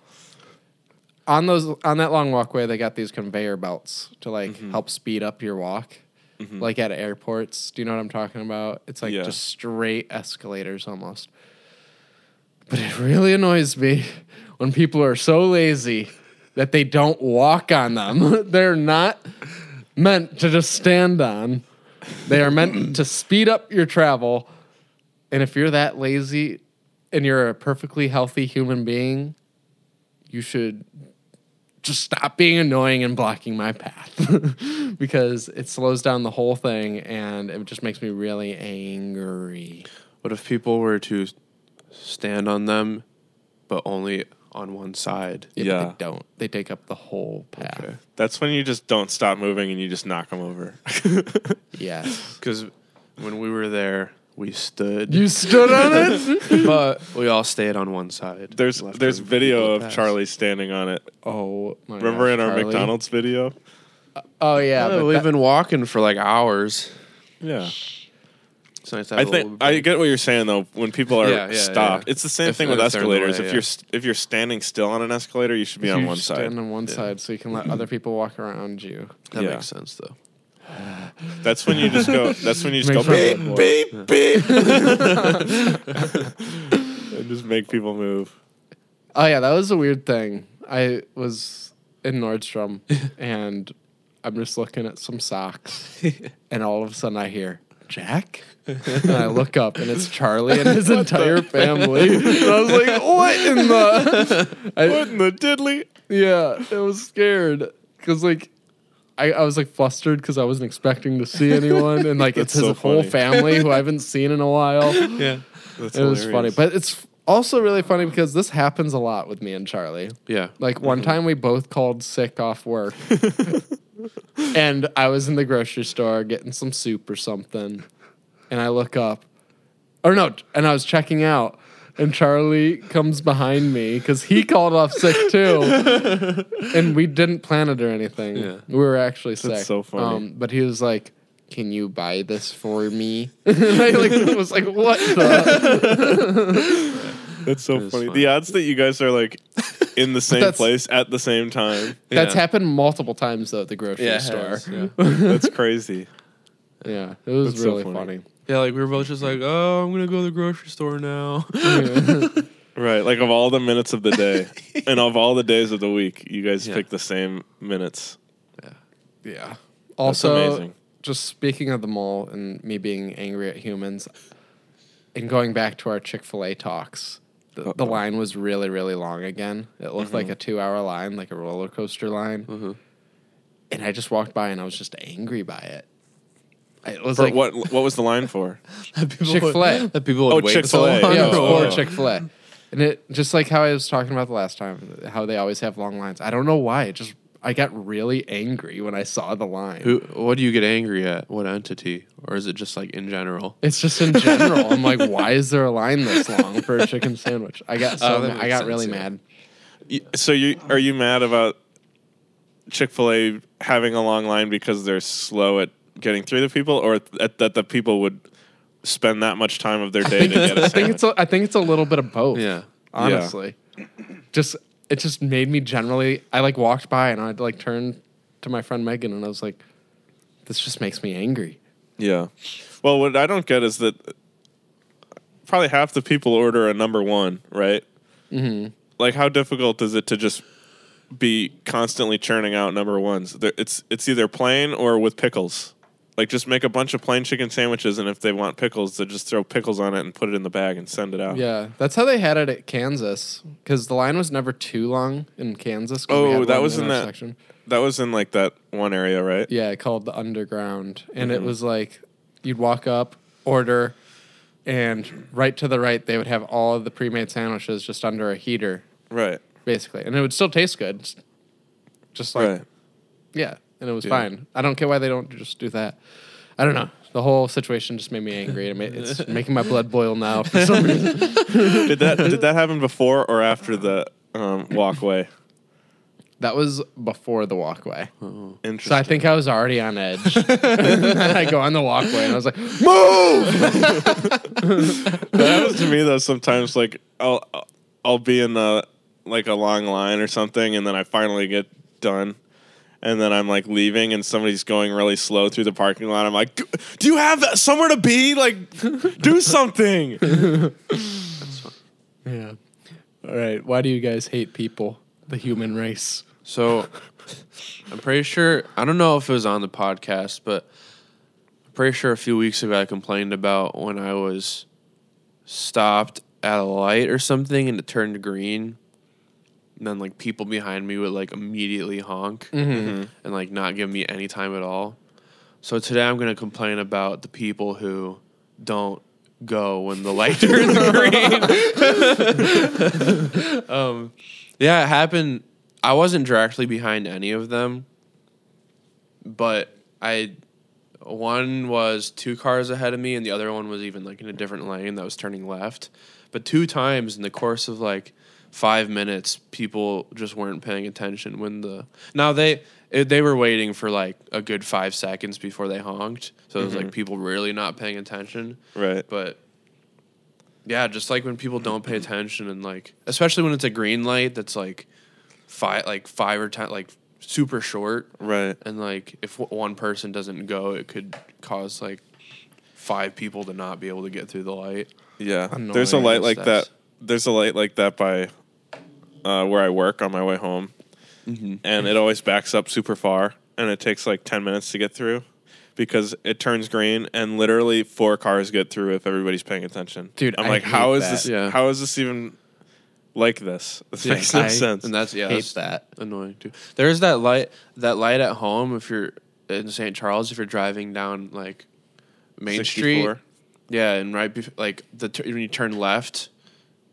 on those on that long walkway, they got these conveyor belts to like Mm-hmm. help speed up your walk. Like at airports, do you know what I'm talking about? It's like Yeah. just straight escalators almost. But it really annoys me [laughs] when people are so lazy that they don't walk on them. [laughs] They're not meant to just stand on. They are meant to speed up your travel. And if you're that lazy and you're a perfectly healthy human being, you should just stop being annoying and blocking my path [laughs] because it slows down the whole thing and it just makes me really angry. What if people were to stand on them, but only on one side? Yeah, but Yeah. they don't. They take up the whole path. Okay. that's when you just don't stop moving and you just knock them over. [laughs] yeah. Because when we were there, we stood, You stood on it? [laughs] but we all stayed on one side. There's there's video of pass. Charlie standing on it. Oh, my Remember gosh, in our Charlie. McDonald's video? Oh, yeah. Yeah, but we've that- been walking for like hours. Yeah. It's nice to have I a little think I get what you're saying though. When people are Yeah, yeah, stopped, yeah. it's the same If- thing with they're in escalators. way, if yeah. you're st- if you're standing still on an escalator, you should be on you one side. Stand on one Yeah. side so you can let other people walk around you. that Yeah. makes sense though. That's when you just go. [laughs] That's when you just go Makes beep sense. beep beep, [laughs] [laughs] and just make people move. Oh yeah, that was a weird thing. I was in Nordstrom and I'm just looking at some socks, and all of a sudden I hear Jack, and I look up and it's Charlie and his [laughs] entire family. [laughs] And I was like, "What in the?" [laughs] I, What in the diddly? yeah, I was scared because like. I, I was like flustered because I wasn't expecting to see anyone, and like it's That's his so whole funny. family who I haven't seen in a while. Yeah. That's It was funny, hilarious. but it's also really funny because this happens a lot with me and Charlie. Yeah. Like one time we both called sick off work. [laughs] and I was in the grocery store getting some soup or something. And I look up. Or no, and I was checking out. And Charlie comes behind me because he called off sick too. [laughs] and we didn't plan it or anything. Yeah. We were actually sick. That's so funny. Um, but he was like, Can you buy this for me? [laughs] and I like, was like, What the? That's so is funny. funny. The odds that you guys are like in the same [laughs] that's- place at the same time. That's Yeah. happened multiple times though at the grocery Yeah, it store. has, yeah. [laughs] That's crazy. Yeah, it was That's so really funny. funny. Yeah, like we were both just like, oh, I'm gonna go to the grocery store now. [laughs] Right. Like of all the minutes of the day and of all the days of the week, you guys Yeah. pick the same minutes. Yeah. Yeah. Also, amazing. just speaking of the mall and me being angry at humans, and going back to our Chick Fil A talks, the, the Uh-oh. line was really, really long again. It looked like a two-hour line, like a roller coaster line. Mhm. And I just walked by and I was just angry by it. It was For like what what was the line for? Chick-fil-A. [laughs] That people would Oh, wait Chick-fil-A. so long yeah, Oh, for. Chick Fil A. And it just like how I was talking about the last time, how they always have long lines. I don't know why. It just I got really angry when I saw the line. Who? What do you get angry at? What entity? Or is it just like in general? It's just in general. I'm like, why is there a line this long for a [laughs] chicken sandwich? I got so Oh, ma- I got sense, really yeah. mad. So you are you mad about Chick Fil A having a long line because they're slow at getting through the people, or at, that the people would spend that much time of their day to get a I think sandwich? it's a, I think it's a little bit of both. Yeah. honestly, just it just made me generally. I like walked by and I like turned to my friend Megan and I was like, this just makes me angry. Yeah. Well, what I don't get is that probably half the people order a number one, right? Mm-hmm. Like, how difficult is it to just be constantly churning out number ones? It's it's either plain or with pickles. Like just make a bunch of plain chicken sandwiches, and if they want pickles, they just throw pickles on it and put it in the bag and send it out. Yeah, that's how they had it at Kansas because the line was never too long in Kansas. Oh, that was in our that- section. That was in like that one area, right? Yeah, called the Underground, and Mm-hmm. it was like you'd walk up, order, and right to the right they would have all of the pre-made sandwiches just under a heater, Right. basically, and it would still taste good. Just like right. yeah, and it was Yeah. fine. I don't care why they don't just do that. I don't know. The whole situation just made me angry. It's [laughs] making my blood boil now for some [laughs] reason. did that did that happen before or after the um, walkway? That was before the walkway. Interesting. So I think I was already on edge. [laughs] and then I go on the walkway and I was like, move! that happens to me though. Sometimes like I'll I'll be in a like a long line or something, and then I finally get done. And then I'm like leaving, and somebody's going really slow through the parking lot. I'm like, "Do, do you have somewhere to be? Like, do [laughs] something." Yeah. All right. Why do you guys hate people? The human race. So I'm pretty sure I don't know if it was on the podcast, but I'm pretty sure a few weeks ago I complained about when I was stopped at a light or something and it turned green. And then like people behind me would like immediately honk and like not give me any time at all. So today I'm gonna complain about the people who don't go when the light [laughs] turns green. [laughs] um, yeah, it happened. I wasn't directly behind any of them, but I one was two cars ahead of me, and the other one was even like in a different lane that was turning left. But two times in the course of like five minutes, people just weren't paying attention when the now they it, they were waiting for like a good five seconds before they honked, so it was like mm-hmm. people really not paying attention right. but yeah, just like when people don't pay attention and like, especially when it's a green light that's like five, like five or ten, like super short, Right. and like if w- one person doesn't go, it could cause like five people to not be able to get through the light. Yeah. Annoying. There's a light like That's- that. There's a light like that by uh, where I work on my way home, and it always backs up super far, and it takes like ten minutes to get through because it turns green, and literally four cars get through if everybody's paying attention. Dude, I'm I like, hate how is that. this? Yeah. How is this even like this? [laughs] This Yeah, makes no I- sense. And that's yeah, hate that's that. annoying too. There's that light, that light at home if you're in St. Charles, if you're driving down like Main 64. Street. Yeah, and right bef- like the t- when you turn left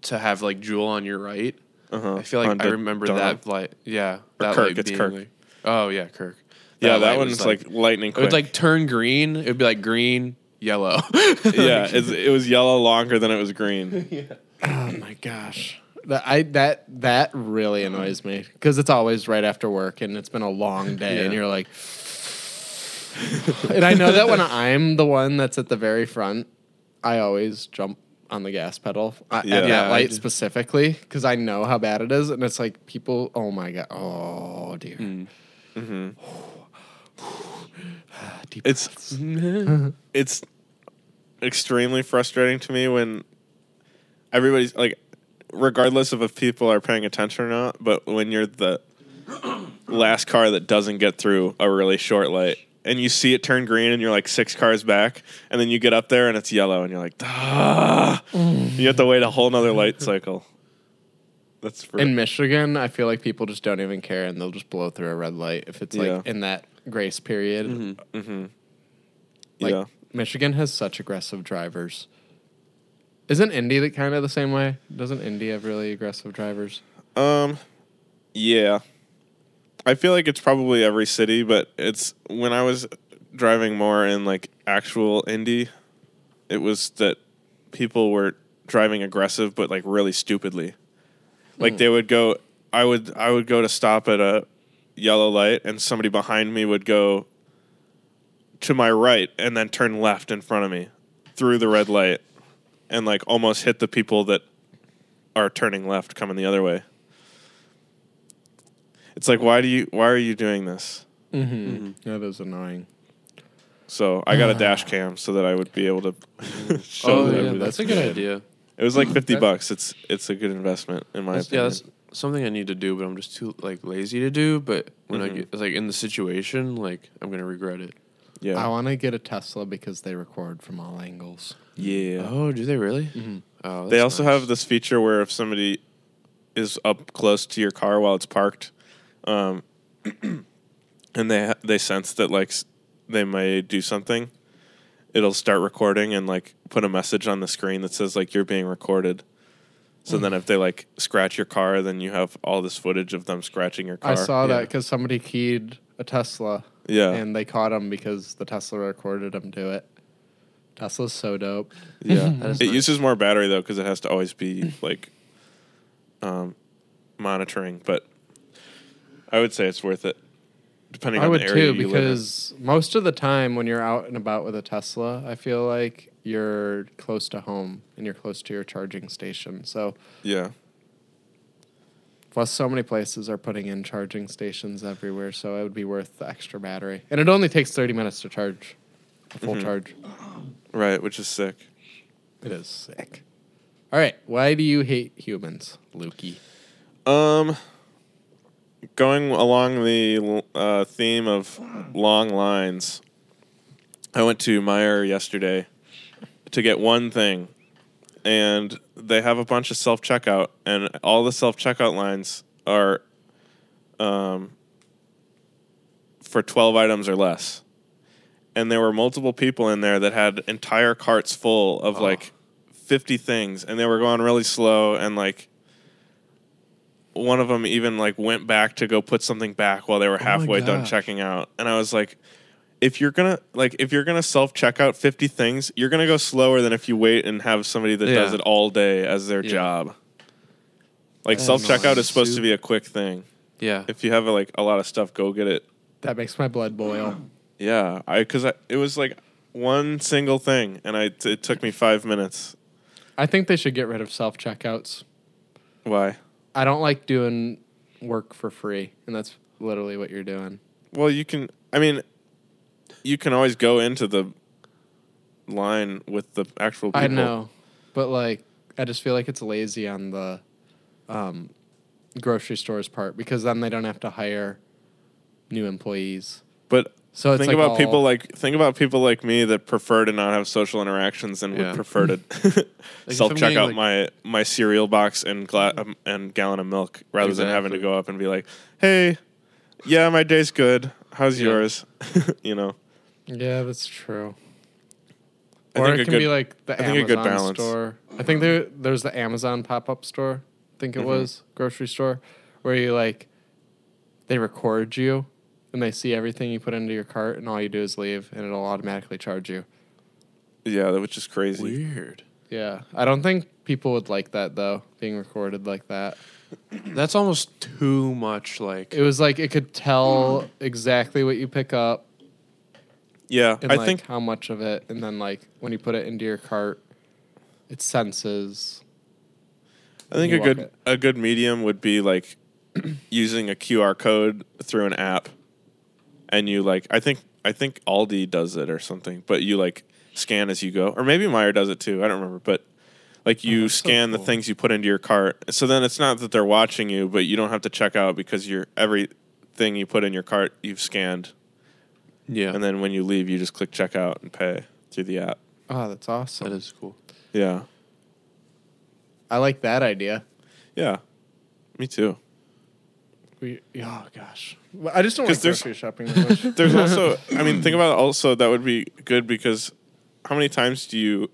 to have like Jewel on your right. Uh-huh. I feel like On I remember Dunham. that light. Yeah, that Kirk, light it's being Kirk. like- oh yeah, Kirk. Yeah, that one's was, like, lightning Quick. it would like turn green. It would be like green, yellow. [laughs] yeah, it's, it was yellow longer than it was green. [laughs] Oh my gosh. That I that that really annoys me because it's always right after work and it's been a long day and you're like, [laughs] and I know that when I'm the one that's at the very front, I always jump on the gas pedal uh, Yeah. at Yeah, that light specifically because I know how bad it is and it's like people. Oh my god. Oh dear. [sighs] Deep It's [laughs] it's extremely frustrating to me when everybody's like regardless of if people are paying attention or not but when you're the [clears throat] last car that doesn't get through a really short light and you see it turn green and you're like six cars back and then you get up there and it's yellow and you're like ah you have to wait a whole nother light cycle that's for In Michigan, I feel like people just don't even care and they'll just blow through a red light if it's like Yeah. in that grace period. Mm-hmm. Like yeah Michigan has such aggressive drivers. Isn't Indy the kind of the same way? Doesn't Indy have really aggressive drivers? Um, yeah. I feel like it's probably every city, but it's when I was driving more in like actual Indy, it was that people were driving aggressive, but like really stupidly. Like they hmm. would go, I would, I would go to stop at a yellow light, and somebody behind me would go to my right and then turn left in front of me through the red light, and like almost hit the people that are turning left coming the other way. It's like why do you why are you doing this? Mm-hmm. That is annoying. So I got a [sighs] dash cam so that I would be able to [laughs] show oh them yeah, everything. that's a good idea. It was like fifty bucks. It's it's a good investment in my That's- yeah, that's something I need to do, but I'm just too like lazy to do. But when I Mhm. get like in the situation, like I'm gonna regret it. Yeah. I want to get a Tesla because they record from all angles. yeah. Oh, do they really? Mm-hmm. Oh, They also nice. have this feature where if somebody is up close to your car while it's parked, um, [clears throat] and they they sense that like they may do something, it'll start recording and like put a message on the screen that says like you're being recorded. So then if they like scratch your car, then you have all this footage of them scratching your car. I saw that because somebody keyed a Tesla Yeah. and they caught him because the Tesla recorded him do it. Tesla's so dope. Yeah, [laughs] it nice. uses more battery though because it has to always be like um, monitoring. But I would say it's worth it, depending I on would the area too you live in. because most of the time when you're out and about with a Tesla, I feel like you're close to home and you're close to your charging station. So Yeah, plus so many places are putting in charging stations everywhere, so it would be worth the extra battery. And it only takes 30 minutes to charge a full Mhm. charge. right, which is sick. It is sick. All right, why do you hate humans, Lukey? Um, going along the uh, theme of long lines, I went to Meijer yesterday to get one thing, and they have a bunch of self checkout, and all the self checkout lines are um, for 12 items or less. And there were multiple people in there that had entire carts full of like 50 things, and they were going really slow, and like one of them even like went back to go put something back while they were Oh halfway done gosh. checking out and i was like if you're gonna like if you're gonna self check out 50 things you're gonna go slower than if you wait and have somebody that does it all day as their Yeah. job like self checkout is supposed to be a quick thing Yeah. if you have like a lot of stuff go get it That makes my blood boil. yeah i because I, it was like one single thing and i it took me five minutes I think they should get rid of self checkouts. why I don't like doing work for free, and that's literally what you're doing. Well, you can. I mean, you can always go into the line with the actual people. I know, but like, I just feel like it's lazy on the um, grocery stores part because then they don't have to hire new employees. But So it's think like about all- people like think about people like me that prefer to not have social interactions and Yeah. would prefer to [laughs] [laughs] if self check out like- my my cereal box and gla- um, and gallon of milk rather than having to go up and be like, "Hey, yeah, my day's good. How's Yeah. yours?" [laughs] you know. Yeah, that's true. I or it can good- be like the I think a Amazon store. I think there there's the Amazon pop up store. I think it Mhm. was grocery store where you like they record you and they see everything you put into your cart and all you do is leave and it'll automatically charge you. Yeah, that which is crazy. Weird. Yeah, I don't think people would like that though, being recorded like that. [clears throat] That's almost too much. Like It was like it could tell mm. exactly what you pick up Yeah, and I like think how much of it, and then like when you put it into your cart, it senses. I think a good it. a good medium would be like [clears throat] using a QR code through an app, and you like I think I think Aldi does it or something, but you like scan as you go, or maybe Meijer does it too. I don't remember, but like you Oh, that's so scan the things you put into your cart, so then it's not that they're watching you, but you don't have to check out because you're everything you put in your cart you've scanned, yeah, and then when you leave, you just click checkout and pay through the app. Oh, that's awesome. that is cool. Yeah, I like that idea. yeah, me too. We, oh gosh, Well, I just don't like there's- grocery shopping that much. [laughs] There's also, I mean, think about it also that would be good because how many times do you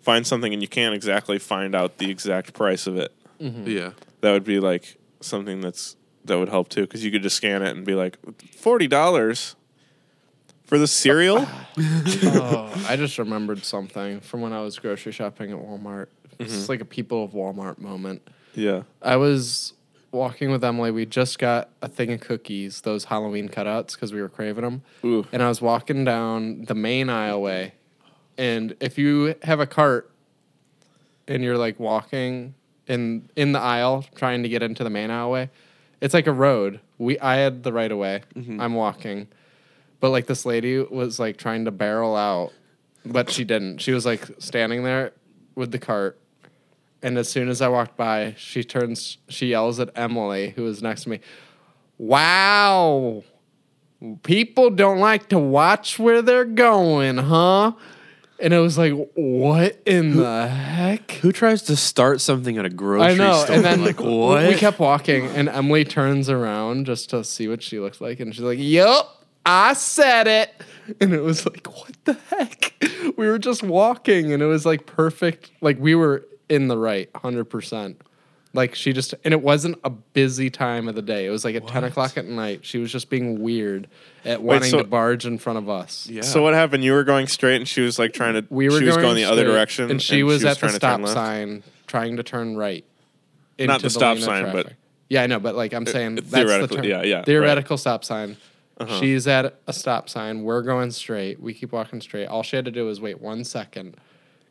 find something and you can't exactly find out the exact price of it? Yeah, That would be like something that's that would help too because you could just scan it and be like forty dollars for the cereal. [laughs] oh, [laughs] I just remembered something from when I was grocery shopping at Walmart. It's Mm-hmm. like a people of Walmart moment. yeah, I was walking with Emily. We just got a thing of cookies, those Halloween cutouts, because we were craving them. Ooh. And I was walking down the main aisleway, and if you have a cart and you're like walking in in the aisle trying to get into the main aisleway, it's like a road. We I had the right of way. Mm-hmm. I'm walking, but like this lady was like trying to barrel out, but she didn't. She was like standing there with the cart. And as soon as I walked by, she turns, she yells at Emily, who was next to me, Wow. people don't like to watch where they're going, huh? And it was like, what in the heck? Who tries to start something at a grocery I know. store? And then like what? we kept walking, and Emily turns around just to see what she looks like, and she's like, "Yup, I said it." And it was like, what the heck? We were just walking, and it was like perfect. Like we were in the right, hundred percent. Like she just, and it wasn't a busy time of the day. It was like at ten o'clock at night. She was just being weird at wanting so- to barge in front of us. yeah. So what happened? You were going straight, and she was like trying to. We were she was going, going the other straight, direction, and she was, at the trying to turn stop left? sign trying to turn right. Not into the stop lane of sign, but- traffic. yeah, I know, but like I'm saying, that's the theoretically, turn. yeah, yeah, right. theoretical stop sign. Uh-huh. She's at a stop sign. We're going straight. We keep walking straight. All she had to do was wait one second,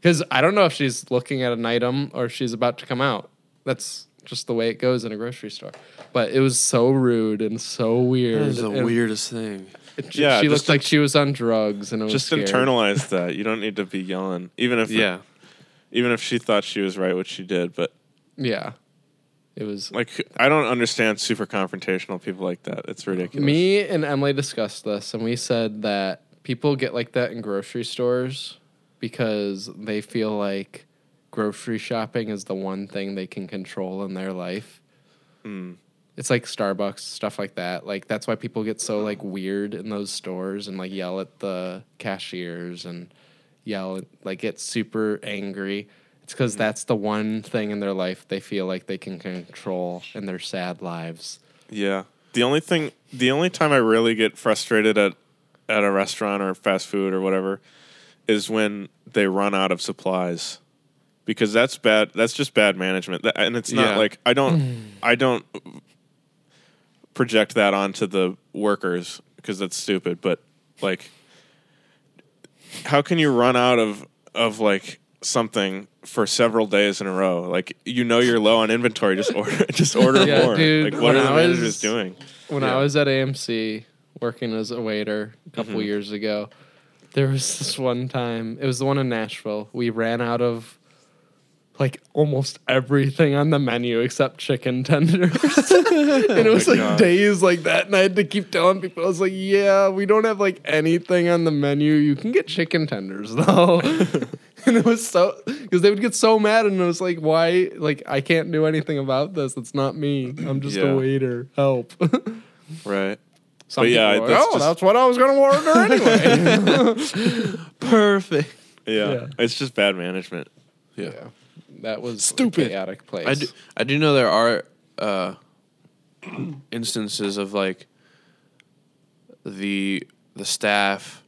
because I don't know if she's looking at an item or if she's about to come out. That's just the way it goes in a grocery store. But it was so rude and so weird. It was the and weirdest thing. it- Yeah, she looked like she was on drugs, and it was Just scary. internalize that. You don't need to be yelling, even if Yeah. even if she thought she was right, what she did. But Yeah, it was like, I don't understand super confrontational people like that. It's ridiculous. Me and Emily discussed this, and we said that people get like that in grocery stores because they feel like grocery shopping is the one thing they can control in their life. Hmm. It's like Starbucks, stuff like that. Like that's why people get so like weird in those stores and like yell at the cashiers and yell like get super angry. It's because Hmm. that's the one thing in their life they feel like they can control in their sad lives. Yeah. The only thing, the only time I really get frustrated at at a restaurant or fast food or whatever is when they run out of supplies. Because that's bad. That's just bad management. That, and it's not Yeah. like I don't I don't project that onto the workers because that's stupid, but like how can you run out of of like something for several days in a row? Like you know you're low on inventory, just order [laughs] just order Yeah, more. dude, like what when are the I managers was- doing? when Yeah. I was at AMC working as a waiter a couple Mm-hmm. years ago, there was this one time. It was the one in Nashville. We ran out of like almost everything on the menu except chicken tenders, [laughs] and it oh was like gosh. days like that. And I had to keep telling people, I was like, "Yeah, we don't have like anything on the menu. You can get chicken tenders [laughs] though." [laughs] and it was so because they would get so mad, and it was like, "Why? Like I can't do anything about this. It's not me. I'm just Yeah. a waiter. Help." Right. Some But yeah, people are like, that's oh, just- that's what I was going to order anyway. [laughs] Perfect. Yeah. Yeah. It's just bad management. Yeah. yeah, that was Stupid. a chaotic place. I do, I do know there are uh, [clears throat] instances of like the the staff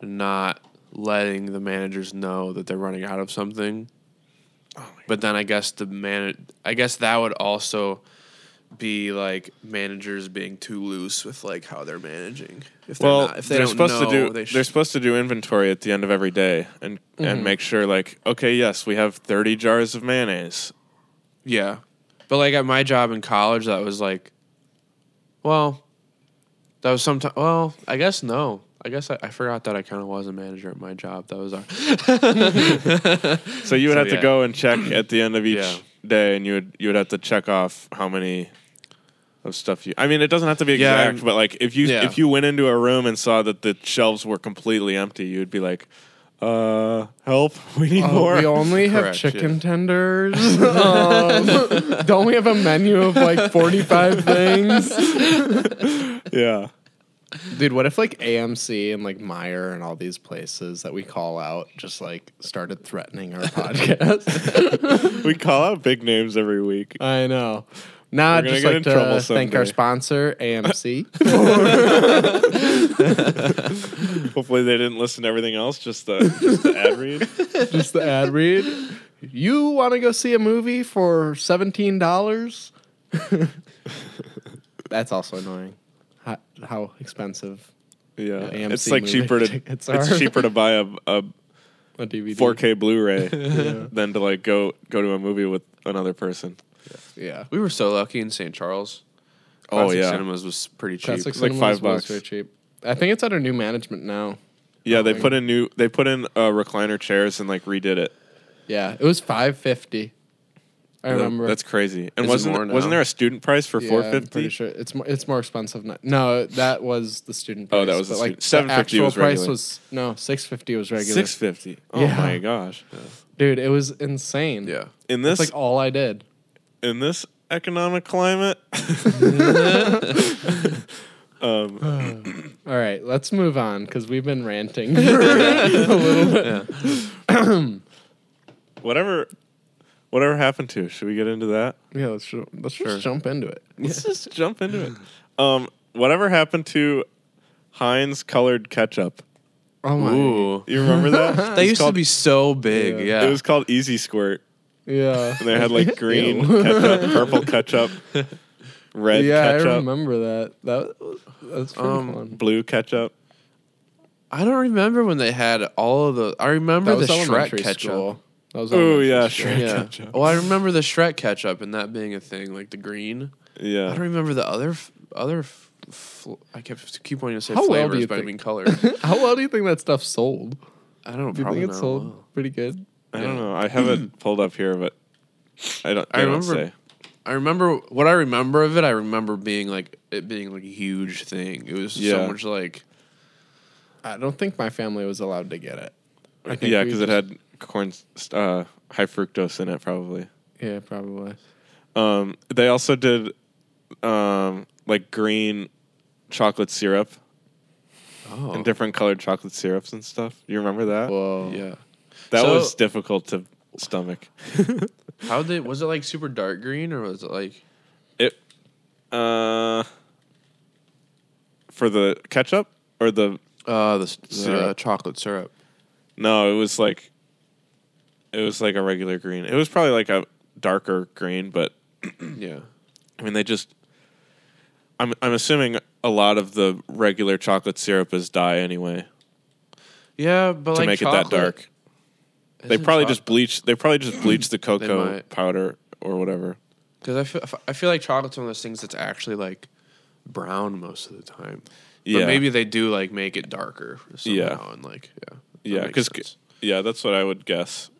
not letting the managers know that they're running out of something. but then I guess the man I guess that would also be like managers being too loose with like how they're managing. If they're Well, not, if they they're don't supposed know, to do they they should- are supposed to do inventory at the end of every day and Mm-hmm. and make sure like okay, yes, we have 30 jars of mayonnaise. Yeah. But like at my job in college, that was like, well, that was sometimes. Well, I guess no. I guess I, I forgot that I kind of was a manager at my job. That was our. [laughs] [laughs] So you would So, have yeah. to go and check at the end of each Yeah. Day and you would you would have to check off how many of stuff you I mean it doesn't have to be Yeah, exact, I'm- but like if you Yeah. if you went into a room and saw that the shelves were completely empty, you'd be like, uh help, [laughs] we need Oh, more. we only have Correct, chicken yeah. tenders. [laughs] um, don't we have a menu of like 45 things? [laughs] yeah. Dude, what if like AMC and like Meijer and all these places that we call out just like started threatening our [laughs] podcast? [laughs] We call out big names every week. I know. Now We're I'd just like to thank our sponsor, AMC. [laughs] Hopefully they didn't listen to everything else, just the just the ad read. just the ad read. You want to go see a movie for seventeen dollars? That's also annoying. How, how expensive Yeah, AMC it's like movie cheaper to it's are. cheaper to buy a, a a DVD? 4K Blu-ray [laughs] than to like go go to a movie with another person. Yeah. we were so lucky in St. Charles. Oh, yeah. Cinemas was pretty cheap. Classic like five was bucks. very cheap. I think it's under new management now. Yeah, they put in new they put in uh, recliner chairs and like redid it. Yeah, it was five fifty. I remember. That's crazy. And Is it wasn't more wasn't there a student price for Yeah, four I'm fifty? pretty sure it's more. It's more expensive now. No, that was the student. Price, Oh, that was the but, like student- the $7.50 actual was price regular. was no six fifty was regular. Six fifty. Oh Yeah. my gosh! Dude, it was insane. Yeah. In That's this like all I did. in this economic climate, [laughs] [laughs] um, [sighs] All right, let's move on because we've been ranting [laughs] a little bit. [clears throat] whatever whatever happened to? Should we get into that? Yeah, let's ju- let's just jump into it. Let's just jump into it. Um, whatever happened to Heinz colored ketchup? Oh my. Ooh. You remember that? [laughs] That used to be so big. Yeah. Yeah. It was called EZ Squirt, Yeah. and they had like [laughs] green Ew. ketchup, purple ketchup, red yeah, ketchup, I remember that. That was, that's pretty Um, fun. blue ketchup. I don't remember when they had all of the. I remember That the was Shrek elementary ketchup. school. That was Oh yeah, school. Shrek Yeah. ketchup. Well, I remember the Shrek ketchup and that being a thing, like the green. Yeah. I don't remember the other f- other. F- fl- I kept keep wanting to say How well do flavors, you but I think- mean colors. [laughs] How well do you think that stuff sold? I don't know. Do you Probably think it not sold well. pretty good? I don't know. I [clears throat] have it pulled up here, but I don't. I They don't remember- say. I remember what I remember of it. I remember being like it being like a huge thing. It was Yeah. so much like I don't think my family was allowed to get it. I think Yeah, we because it just- had corn, uh, high fructose in it, probably. Yeah, probably. Um, they also did um, like green chocolate syrup oh and different colored chocolate syrups and stuff. You remember that? Whoa. yeah. that So- was difficult to stomach. [laughs] How did was it like super dark green or was it like It uh, for the ketchup or the uh the, the Syrup. chocolate syrup? no, it was like it was like a regular green. It was probably like a darker green, but [clears throat] Yeah. I mean they just I'm I'm assuming a lot of the regular chocolate syrup is dye anyway Yeah, but to like make it that dark. They probably just bleach. They probably just bleach the [clears throat] cocoa powder or whatever. Because I feel I feel like chocolate's one of those things that's actually like brown most of the time. Yeah, But maybe they do like make it darker somehow Yeah. and like yeah. yeah, because yeah, that's what I would guess.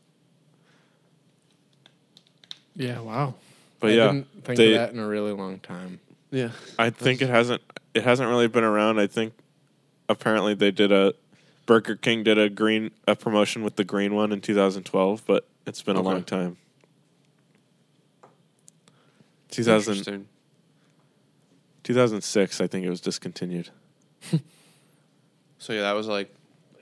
Yeah, wow. But I yeah, didn't think they- of that in a really long time. yeah. I think it hasn't. It hasn't really been around. I think apparently they did a Burger King did a green a promotion with the green one in 2012, but it's been a long time. 2000, 2006, I think it was discontinued. [laughs] So yeah, that was like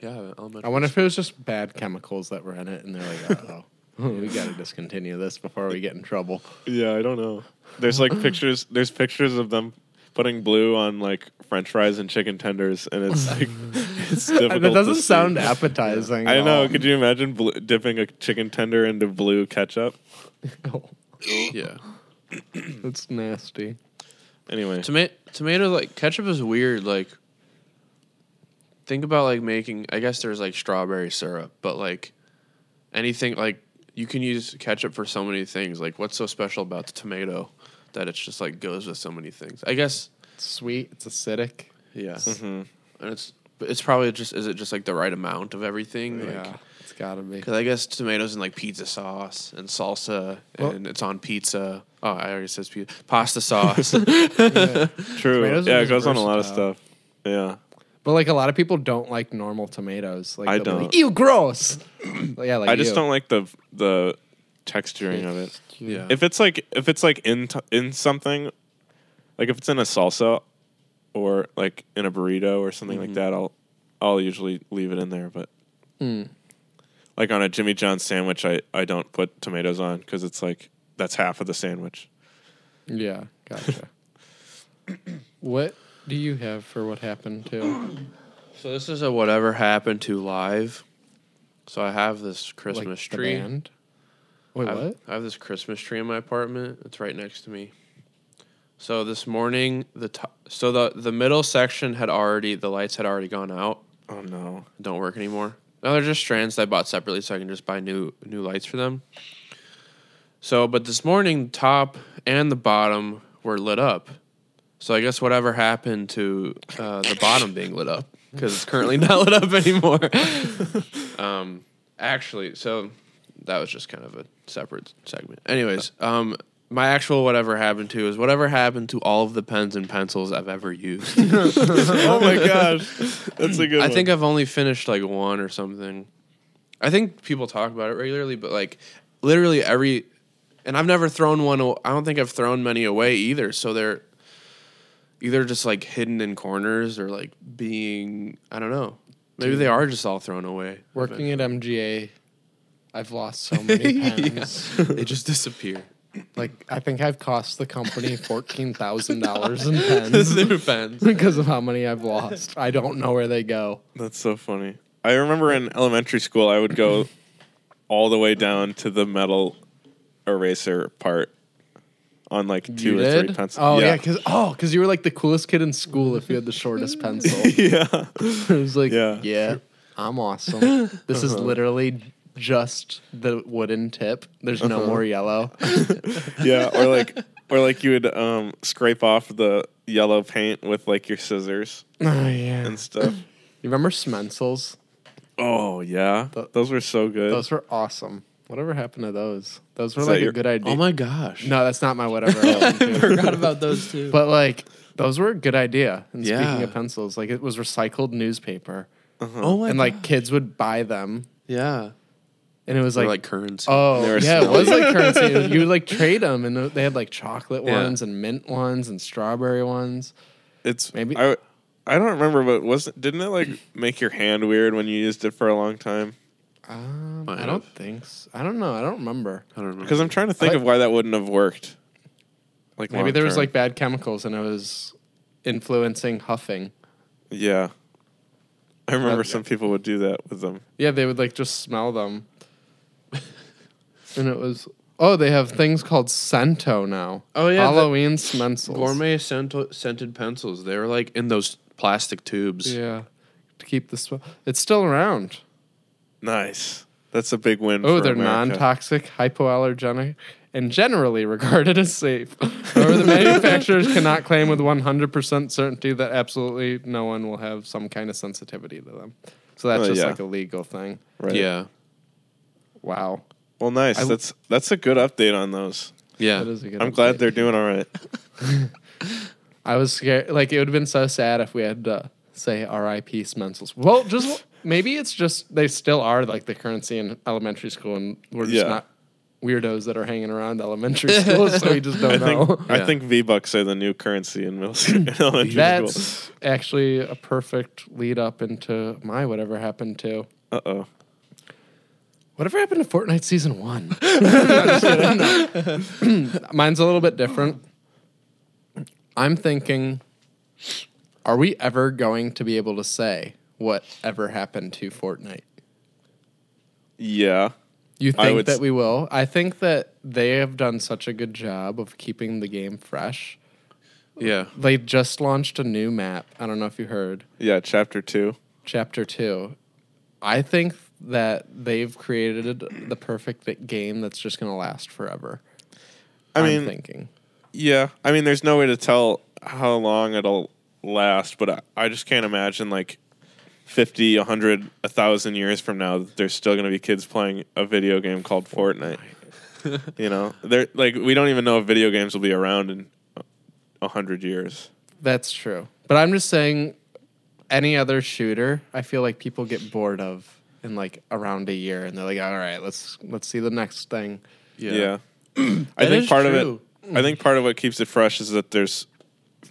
yeah, elementary. I wonder if it was just bad chemicals that were in it, and they're like, "Oh, [laughs] we got to discontinue this before we get in trouble." Yeah, I don't know. There's like [laughs] pictures. There's pictures of them putting blue on like French fries and chicken tenders, and it's [laughs] like it's difficult. that doesn't see. sound appetizing. I at know. all. Could you imagine bl- dipping a chicken tender into blue ketchup? Oh. yeah. [coughs] That's nasty. Anyway, Tomato tomato like ketchup is weird. Like think about like making. I guess there's like strawberry syrup, but like anything like you can use ketchup for so many things. Like what's so special about the tomato that it's just like goes with so many things? I guess It's sweet. It's acidic. yeah. Mhm. And it's it's probably just is it just like the right amount of everything? Like, yeah, it's gotta be. Because I guess tomatoes in like pizza sauce and salsa, Well- and it's on pizza. Oh, I already said pizza. Pasta sauce. [laughs] [laughs] true. Tomatoes Yeah, it just goes on a lot of stuff. Yeah. But like a lot of people don't like normal tomatoes. Like I don't. Like, Ew, gross. [clears throat] yeah, like I just you. don't like the the texturing of it. yeah. If it's like if it's like in t- in something, like if it's in a salsa or like in a burrito or something like that, I'll I'll usually leave it in there. But Mm. like on a Jimmy John's sandwich, I I don't put tomatoes on because it's like that's half of the sandwich. Yeah, gotcha. [coughs] what do you have for what happened to [clears throat] So this is a whatever happened to live. So I have this Christmas like, the tree. band? Wait, I have, what? I have this Christmas tree in my apartment. It's right next to me. So this morning, the top, so the the middle section had already the lights had already gone out. Oh no! Don't work anymore. No, they're just strands that I bought separately, so I can just buy new new lights for them. So, but this morning, the top and the bottom were lit up. So I guess whatever happened to uh, the bottom being lit up because it's currently not lit up anymore. [laughs] um, actually, so that was just kind of a separate segment. Anyways, um, my actual whatever happened to is whatever happened to all of the pens and pencils I've ever used. [laughs] oh my gosh, that's a good. I one. think I've only finished like one or something. I think people talk about it regularly, but like literally every, and I've never thrown one. aw- I don't think I've thrown many away either. So they're either just like hidden in corners or like being I don't know. Maybe they are just all thrown away. Working at MGA, I've lost so [laughs] many pens. they just disappear. Like I think I've cost the company [laughs] fourteen thousand dollars in pens New pens. because of how many I've lost. I don't know where they go. That's so funny. I remember in elementary school, I would go all the way down to the metal eraser part on like two You or three pencils. Oh yeah, because oh, because you were like the coolest kid in school if you had the shortest [laughs] pencil. yeah. [laughs] it was like, Yeah. yeah, I'm awesome. [laughs] This is literally just the wooden tip. There's no more yellow. yeah, or like, or like you would um, scrape off the yellow paint with like your scissors Oh yeah. and stuff. You remember Smencils? Oh yeah, Th- those were so good. Those were awesome. Whatever happened to those? Those were Is like that a your- good idea. Oh my gosh. no, that's not my whatever. [laughs] happened [laughs] to. forgot about those too. But like those were a good idea. And Yeah. speaking of pencils, like it was recycled newspaper, uh-huh. oh my and like kids would buy them, yeah, and it was they're like, like currency. oh They were yeah, it was like currency. you would like [laughs] trade them, and they had like chocolate Yeah. ones and mint ones and strawberry ones. It's Maybe- I, I don't remember, but wasn't didn't it like make your hand weird when you used it for a long time? Um, Might I don't have. think. So. I don't know. I don't remember. I don't remember. Because I'm trying to think like- of why that wouldn't have worked. Like Maybe there was like bad chemicals, and it was influencing huffing. yeah. I remember That- some people would do that with them. Yeah, they would like just smell them. and it was oh, they have things called Scento now. Oh, yeah, Halloween Smencils. gourmet scent- scented pencils. They were like in those plastic tubes. Yeah, to keep the smell. It's still around. Nice. That's a big win. Oh, for they're non-toxic, hypoallergenic, and generally regarded as safe. However, the manufacturers cannot claim with 100% certainty that absolutely no one will have some kind of sensitivity to them. So that's Oh, just yeah. like a legal thing. Right. Yeah. Wow, Well, nice. I w- that's that's a good update on those. Yeah. that is a good. I'm glad update. they're doing all right. [laughs] I was scared. Like it would have been so sad if we had to say R.I.P. Smencils. Well, just maybe it's just they still are like the currency in elementary school, and we're just Yeah. not weirdos that are hanging around elementary [laughs] school, so we just [laughs] don't I know. think I Yeah. think V Bucks are the new currency in middle school, in elementary school. That's actually a perfect lead up into my whatever happened to. Uh oh. Whatever happened to Fortnite season one? [laughs] No, just kidding, no. [clears throat] Mine's a little bit different. I'm thinking, are we ever going to be able to say whatever happened to Fortnite? Yeah. You think that s- we will? I think that they have done such a good job of keeping the game fresh. Yeah. They just launched a new map. I don't know if you heard. Yeah. Chapter two. chapter two. I think that they've created the perfect game that's just going to last forever. I I'm mean, thinking. yeah. I mean, there's no way to tell how long it'll last, but I, I just can't imagine like 50, 100, 1,000 years from now there's still going to be kids playing a video game called Fortnite. you know, they're like we don't even know if video games will be around in a hundred years. That's true. But I'm just saying, any other shooter, I feel like people get bored of in like around a year, and they're like, "All right, let's let's see the next thing." Yeah. yeah. [clears throat] I think part true. of it I think part of what keeps it fresh is that there's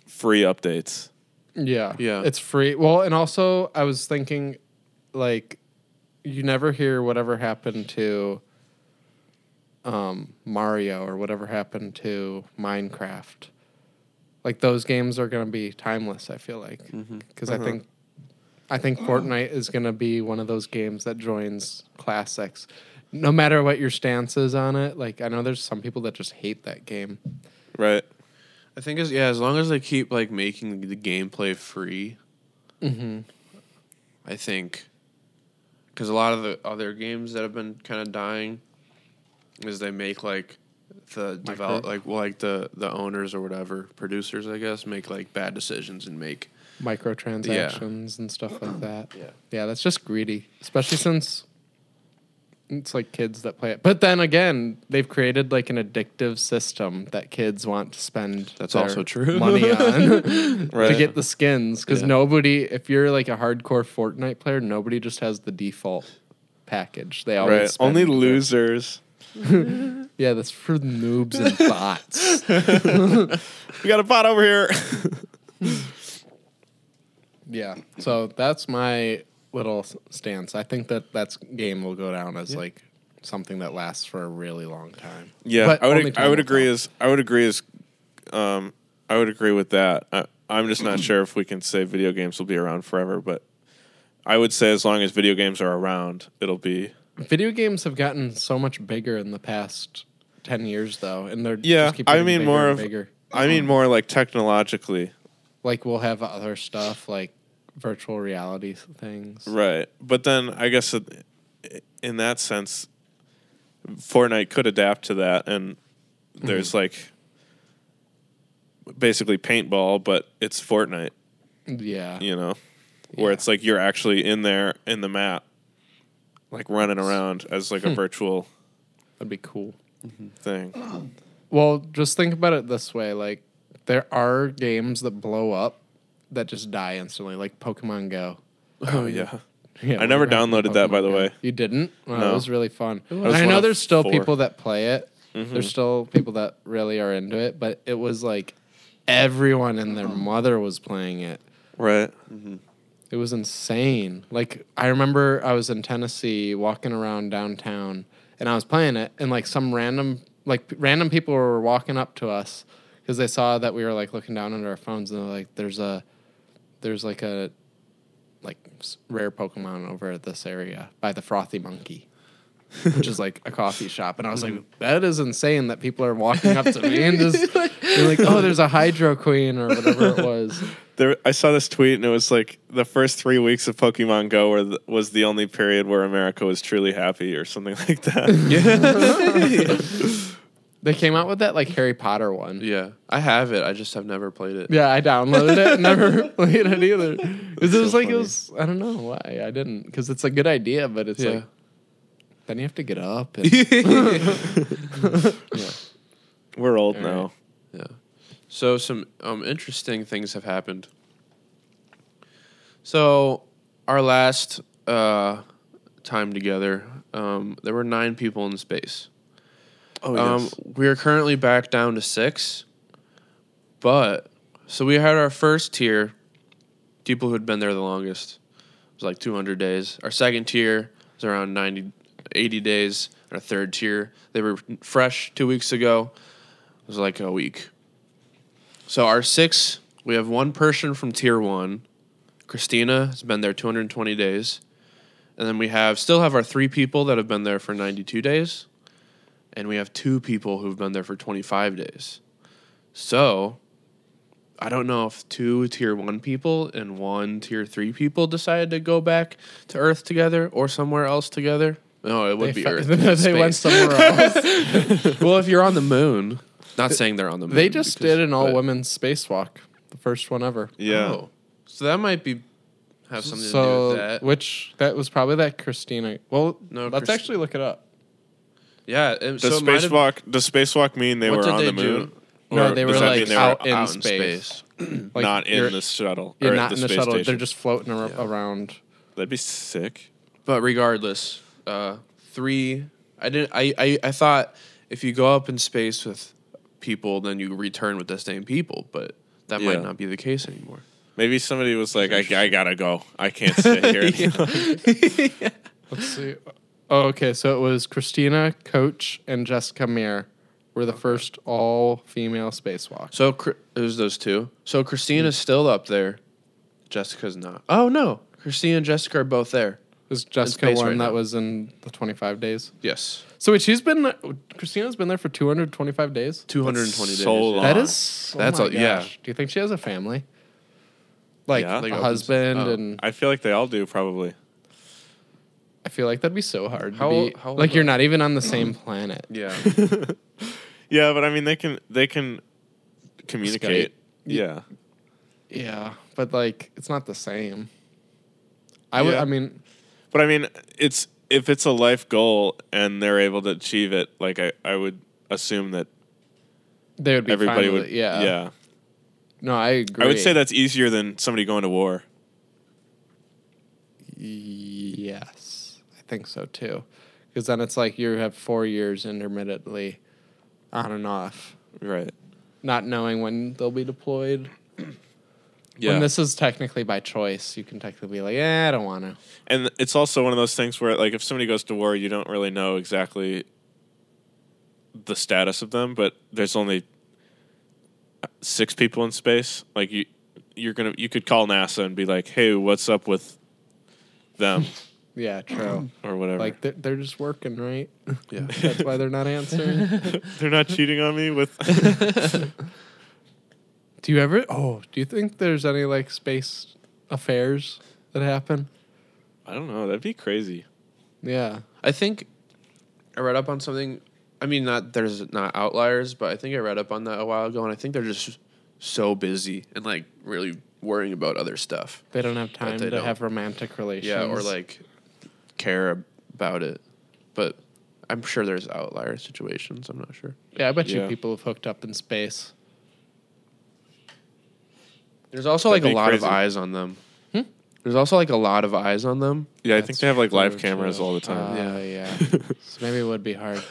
free updates. Yeah, Yeah. it's free. Well, and also I was thinking, like, you never hear whatever happened to um, Mario or whatever happened to Minecraft. Like those games are gonna be timeless. I feel like because I think I think Fortnite is gonna be one of those games that joins classics. No matter what your stance is on it, like I know there's some people that just hate that game. Right. I think as yeah, as long as they keep like making the gameplay free, Mm-hmm. I think because a lot of the other games that have been kind of dying is they make like the develop Micro- like well, like the the owners or whatever producers I guess make like bad decisions and make microtransactions and stuff like that. Yeah. Yeah, that's just greedy, especially since It's like kids that play it. But then again, they've created like an addictive system that kids want to spend That's their also true. money [laughs] on [laughs] to get the skins because Yeah. nobody if you're like a hardcore Fortnite player, nobody just has the default package. They always Right. spend Only their- losers. [laughs] Yeah, that's for noobs and bots. We got a bot over here. Yeah. So that's my little stance. I think that that game will go down as like something that lasts for a really long time. Yeah, But I would. time I would agree. tell. As I would agree. As um, I would agree with that. I, I'm just not sure if we can say video games will be around forever, but I would say as long as video games are around, it'll be. Video games have gotten so much bigger in the past ten years, though, and they're Yeah, just keep I mean more of- bigger. I mean, more like technologically, Like we'll have other stuff like virtual reality things. right? But then I guess in that sense, Fortnite could adapt to that, and mm-hmm. there's like basically paintball, but it's Fortnite. Yeah. you know, where Yeah. it's like you're actually in there in the map, like running around as like a hmm. virtual That'd be cool. Mm-hmm. thing. Well, just think about it this way: like there are games that blow up that just die instantly, like Pokemon Go. Oh yeah, Yeah, I never downloaded that, by the way. You didn't? Well, No. It was really fun. And I one know of there's still four. Mm-hmm. people that play it. There's still people that really are into it, but it was like everyone and their mother was playing it. right. It was insane. Like I remember I was in Tennessee walking around downtown and I was playing it and like some random like p- random people were walking up to us because they saw that we were like looking down at our phones and they're like there's a there's like a like rare Pokemon over at this area by the Frothy Monkey. Which is like a coffee shop, and I was like, "That is insane that people are walking up to me and just they're like, oh, there's a Hydro Queen or whatever it was." There, I saw this tweet and it was like the first three weeks of Pokemon Go were the, was the only period where America was truly happy or something [laughs] like that. [laughs] They came out with that like Harry Potter one. Yeah, I have it. I just have never played it. Yeah, I downloaded it, [laughs] never played it either. 'Cause it was so like it was. I don't know why I didn't. Because it's a good idea, but it's Yeah. like then you have to get up. And, [laughs] [laughs] yeah. We're old All now. Yeah. So some um, interesting things have happened. So our last uh, time together, um, there were nine people in space. Oh Um, we are currently back down to six, but so we had our first tier, people who had been there the longest. It was like 200 days. Our second tier was around 90, 80 days. Our third tier, they were fresh two weeks ago. It was like a week. So our six, we have one person from tier one. Christina has been there 220 days. And then we have still have our three people that have been there for 92 days and we have two people who've been there for 25 days. So, I don't know if two tier one people and one tier three people decided to go back to Earth together or somewhere else together. No, it would They, be fa- Earth. [laughs] they went somewhere [laughs] else. well, if you're on the moon, not saying they're on the moon. they just because- did an all women spacewalk, the first one ever. yeah. Oh. so that might be have something to do So, with that. which that was probably that Christina. Well, No, let's Christ- actually look it up. Yeah. it- Does so it might have- spacewalk does spacewalk mean they What were did on they the moon? do? No, they does were, that like, they were out in out space. [clears throat] Like, not you're- in the shuttle. You're or not in the space shuttle. Station. They're just floating ar- Yeah. around. That'd be sick. But regardless, uh, three. I didn't. I, I I thought if you go up in space with people, then you return with the same people. But that Yeah. might not be the case anymore. Maybe somebody was like, I, I gotta go. I can't stay here. [laughs] Let's see. Oh, okay. So it was Christina, Coach, and Jessica Meir were the first all female spacewalk. So Cr- it was those two. So Christina's mm. still up there. Jessica's not. Oh no, Christina and Jessica are both there. Was Jessica space one right that now. was in the 25 days? Yes, So wait, she's been Christina's been there for 225 days. two hundred and twenty days. so long. That is oh That's my a- yeah. gosh. Do you think she has a family? Like, Yeah. Like a opens- husband, oh. and I feel like they all do probably. I feel like that'd be so hard. How to be, how like you're not even on the same planet. Yeah. [laughs] Yeah, but I mean they can they can communicate. Skype. Yeah. Yeah, but like it's not the same. I would. Yeah. I mean, But I mean it's if it's a life goal and they're able to achieve it, like I, I would assume that They would be everybody fine with would. it. Yeah. yeah. No, I agree. I would say that's easier than somebody going to war. Yes, I think so too. Because then it's like you have four years intermittently on and off, Right. not knowing when they'll be deployed. [clears throat] Yeah. When this is technically by choice, you can technically be like, eh, I don't want to. and it's also one of those things where, like, if somebody goes to war, you don't really know exactly the status of them, but there's only six people in space. Like you, you're gonna, you could call NASA and be like, "Hey, what's up with them?" [laughs] Yeah, true. [clears throat] or whatever. like they're, they're just working, right? Yeah. [laughs] That's why they're not answering. [laughs] they're not cheating on me with. [laughs] do you ever? Oh, do you think there's any like space affairs that happen? I don't know. That'd be crazy. Yeah. I think I read up on something. I mean, not there's not outliers, but I think I read up on that a while ago, and I think they're just so busy and like really worrying about other stuff. They don't have time they to don't. have romantic relations. Yeah, or like care about it. But I'm sure there's outlier situations. I'm not sure. Yeah, I bet you people have hooked up in space. There's also That'd like a lot crazy. of eyes on them. There's also like a lot of eyes on them. Yeah, I think they have like live cameras too. all the time. Uh, yeah. [laughs] so maybe it would be hard.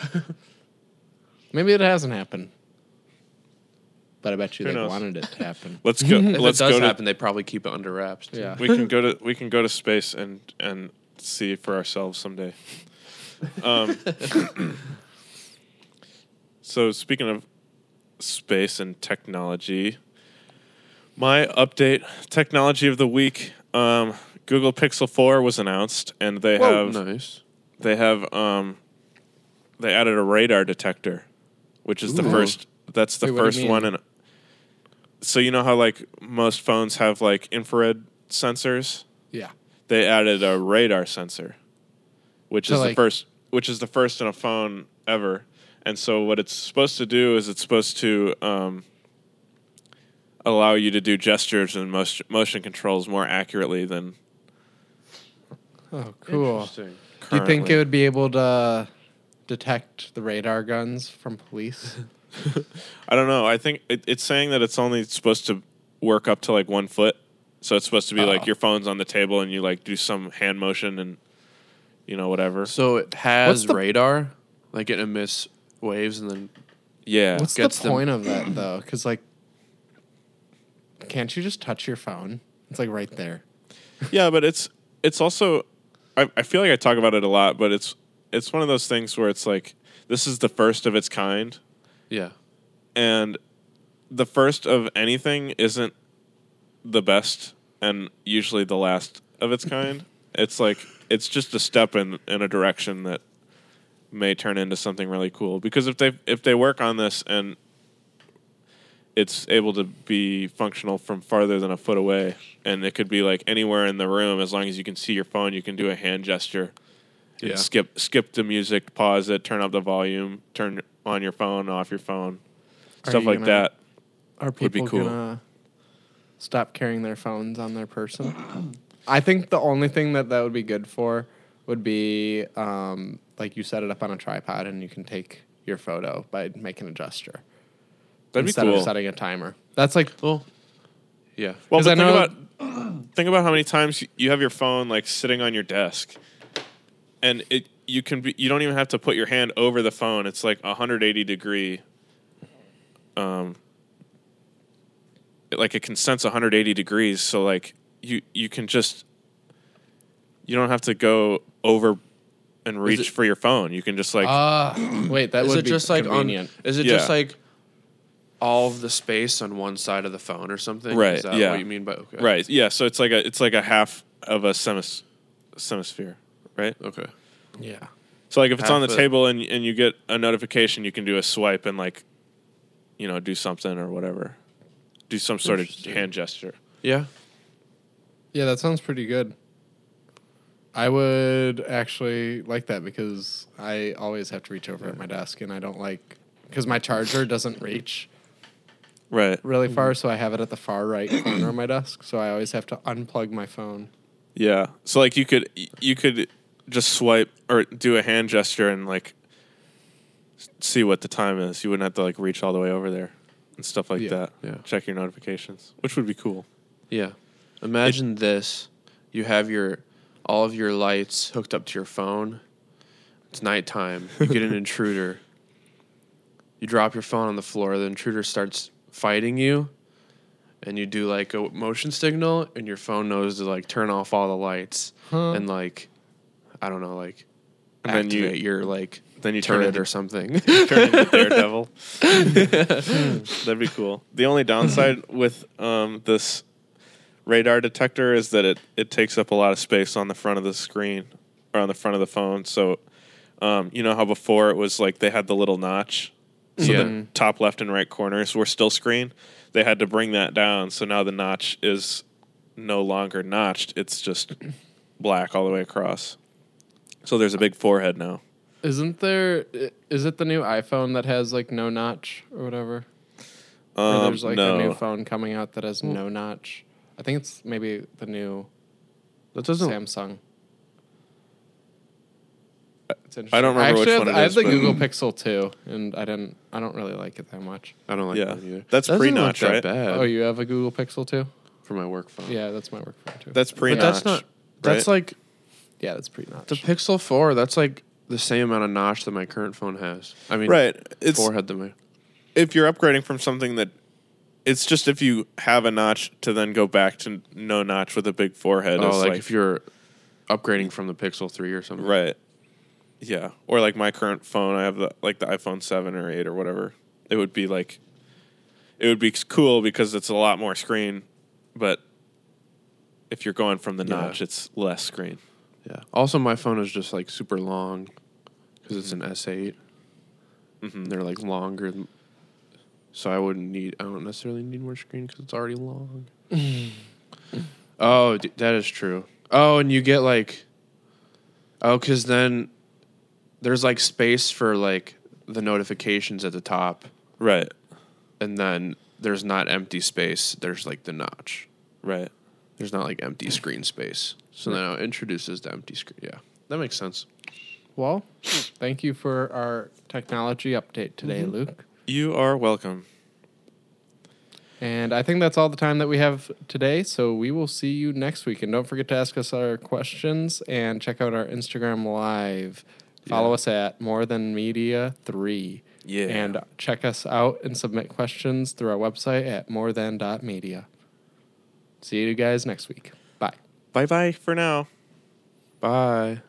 maybe it hasn't happened. But I bet you Who they knows? wanted it to happen. [laughs] let's [laughs] go. If let's it does go to. happen, they probably keep it under wraps. too. Yeah. we can go to. We can go to space and and see for ourselves someday. [laughs] Um, so speaking of space and technology, my update technology of the week. Um, Google Pixel Four was announced, and they Whoa, have nice. they have um, they added a radar detector, which is the first. That's the Wait, what do you first one. And so you know how like most phones have like infrared sensors. Yeah. They added a radar sensor, which So, is the first, which is the first in a phone ever. And so what it's supposed to do is it's supposed to um, allow you to do gestures and motion, motion controls more accurately than Oh, cool. Interesting. Do you think it would be able to detect the radar guns from police? [laughs] [laughs] I don't know. I think it, it's saying that it's only supposed to work up to like one foot. So it's supposed to be Oh. like your phone's on the table and you like do some hand motion and you know whatever. So it has the- radar, like it emits waves, and then Yeah. What's the Gets them- point of that though? Because like, can't you just touch your phone? It's like right there. yeah, but it's it's also I, I feel like I talk about it a lot, but it's it's one of those things where it's like this is the first of its kind yeah, and the first of anything isn't the best and usually the last of its kind. it's like it's just a step in in a direction that may turn into something really cool because if they if they work on this and it's able to be functional from farther than a foot away and it could be like anywhere in the room as long as you can see your phone you can do a hand gesture Yeah. skip skip the music pause it turn up the volume turn on your phone off your phone Are stuff you like gonna- that Are Would be cool. gonna stop carrying their phones on their person? [clears throat] I think the only thing that that would be good for would be um, like you set it up on a tripod and you can take your photo by making a gesture that'd be instead cool of setting a timer. That's like well, yeah, Well, 'Cause but I think know- about think about how many times you have your phone like sitting on your desk, and it you can be you don't even have to put your hand over the phone. It's like a 180 degree. Um. Like it can sense 180 degrees, so like you you can just you don't have to go over and reach it- for your phone. You can just like ah [clears throat] wait that is would it be just like on? convenient. Is it Yeah. just like all of the space on one side of the phone or something? Right, Is that yeah. What you mean by okay? right, yeah. So it's like a it's like a half of a semis, semisphere, right? Okay. yeah. So like if it's on the Half table and and you get a notification, you can do a swipe and like, you know, do something or whatever, do some sort of hand gesture. Yeah. Yeah, that sounds pretty good. I would actually like that because I always have to reach over at my desk and I don't like because my charger doesn't reach Right. really far, mm-hmm. so I have it at the far right corner of my desk. So I always have to unplug my phone. Yeah. So like you could you could just swipe or do a hand gesture and like s- see what the time is. You wouldn't have to like reach all the way over there and stuff like Yeah, that. yeah. Check your notifications, which would be cool. Yeah. Imagine this. You have your all of your lights hooked up to your phone. It's nighttime. You get an [laughs] intruder. You drop your phone on the floor, the intruder starts fighting you. And you do like a motion signal and your phone knows to like turn off all the lights Huh. and like I don't know, like And then you- activate your like Then you turn turret into, or something. [laughs] turn into Daredevil. [laughs] That'd be cool. The only downside with um, this radar detector is that it, it takes up a lot of space on the front of the screen or on the front of the phone. So, um, you know how before it was like they had the little notch, so Yeah. the top left and right corners were still screen. They had to bring that down, so now the notch is no longer notched. It's just black all the way across. So there's a big forehead now. Isn't there? Is it the new iPhone that has like no notch or whatever? or Um, there's like no. a new phone coming out that has no notch. I think it's maybe the new that doesn't Samsung. It's I don't interesting. remember which actually one have, it I have the Google Pixel 2, and I didn't. I don't really like it that much. I don't like Yeah. that either. That's Doesn't pre-notch, look right? bad Oh, you have a Google Pixel 2? for my work phone. Yeah, that's my work phone too. That's pre But that's not that's like yeah, that's pretty notch. The Pixel 4, that's like the same amount of notch that my current phone has. I mean, right. It's forehead than my. if you're upgrading from something that it's just if you have a notch to then go back to no notch with a big forehead. Oh, like, like, if you're upgrading from the Pixel 3 or something. right. Yeah, or like my current phone, I have the like the iPhone seven or eight or whatever. It would be like, it would be cool because it's a lot more screen, but if you're going from the Yeah. notch, it's less screen. Yeah. Also, my phone is just like super long because it's an S8. Mhm. They're like longer. than- So I wouldn't need, I don't necessarily need more screen because it's already long. [sighs] oh, d- that is true. Oh, and you get like, oh, because then there's like space for like the notifications at the top. Right. and then there's not empty space. There's like the notch. Right. There's not like empty screen space. So now it introduces the empty screen. Yeah, that makes sense. well, thank you for our technology update today, Mm-hmm. Luke. You are welcome. And I think that's all the time that we have today. So we will see you next week. And don't forget to ask us our questions and check out our Instagram live. Follow Yeah. us at More Than Media 3. Yeah. And check us out and submit questions through our website at morethan.media. See you guys next week. Bye. Bye bye for now. Bye.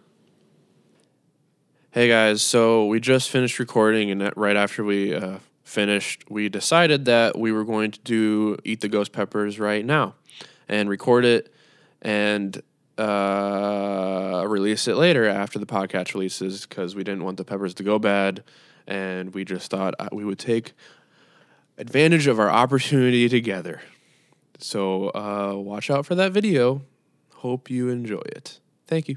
Hey guys, so we just finished recording, and right after we uh, finished, we decided that we were going to do Eat the Ghost Peppers right now and record it and uh, release it later after the podcast releases because we didn't want the peppers to go bad. And we just thought uh, we would take advantage of our opportunity together. So uh, watch out for that video. Hope you enjoy it. Thank you.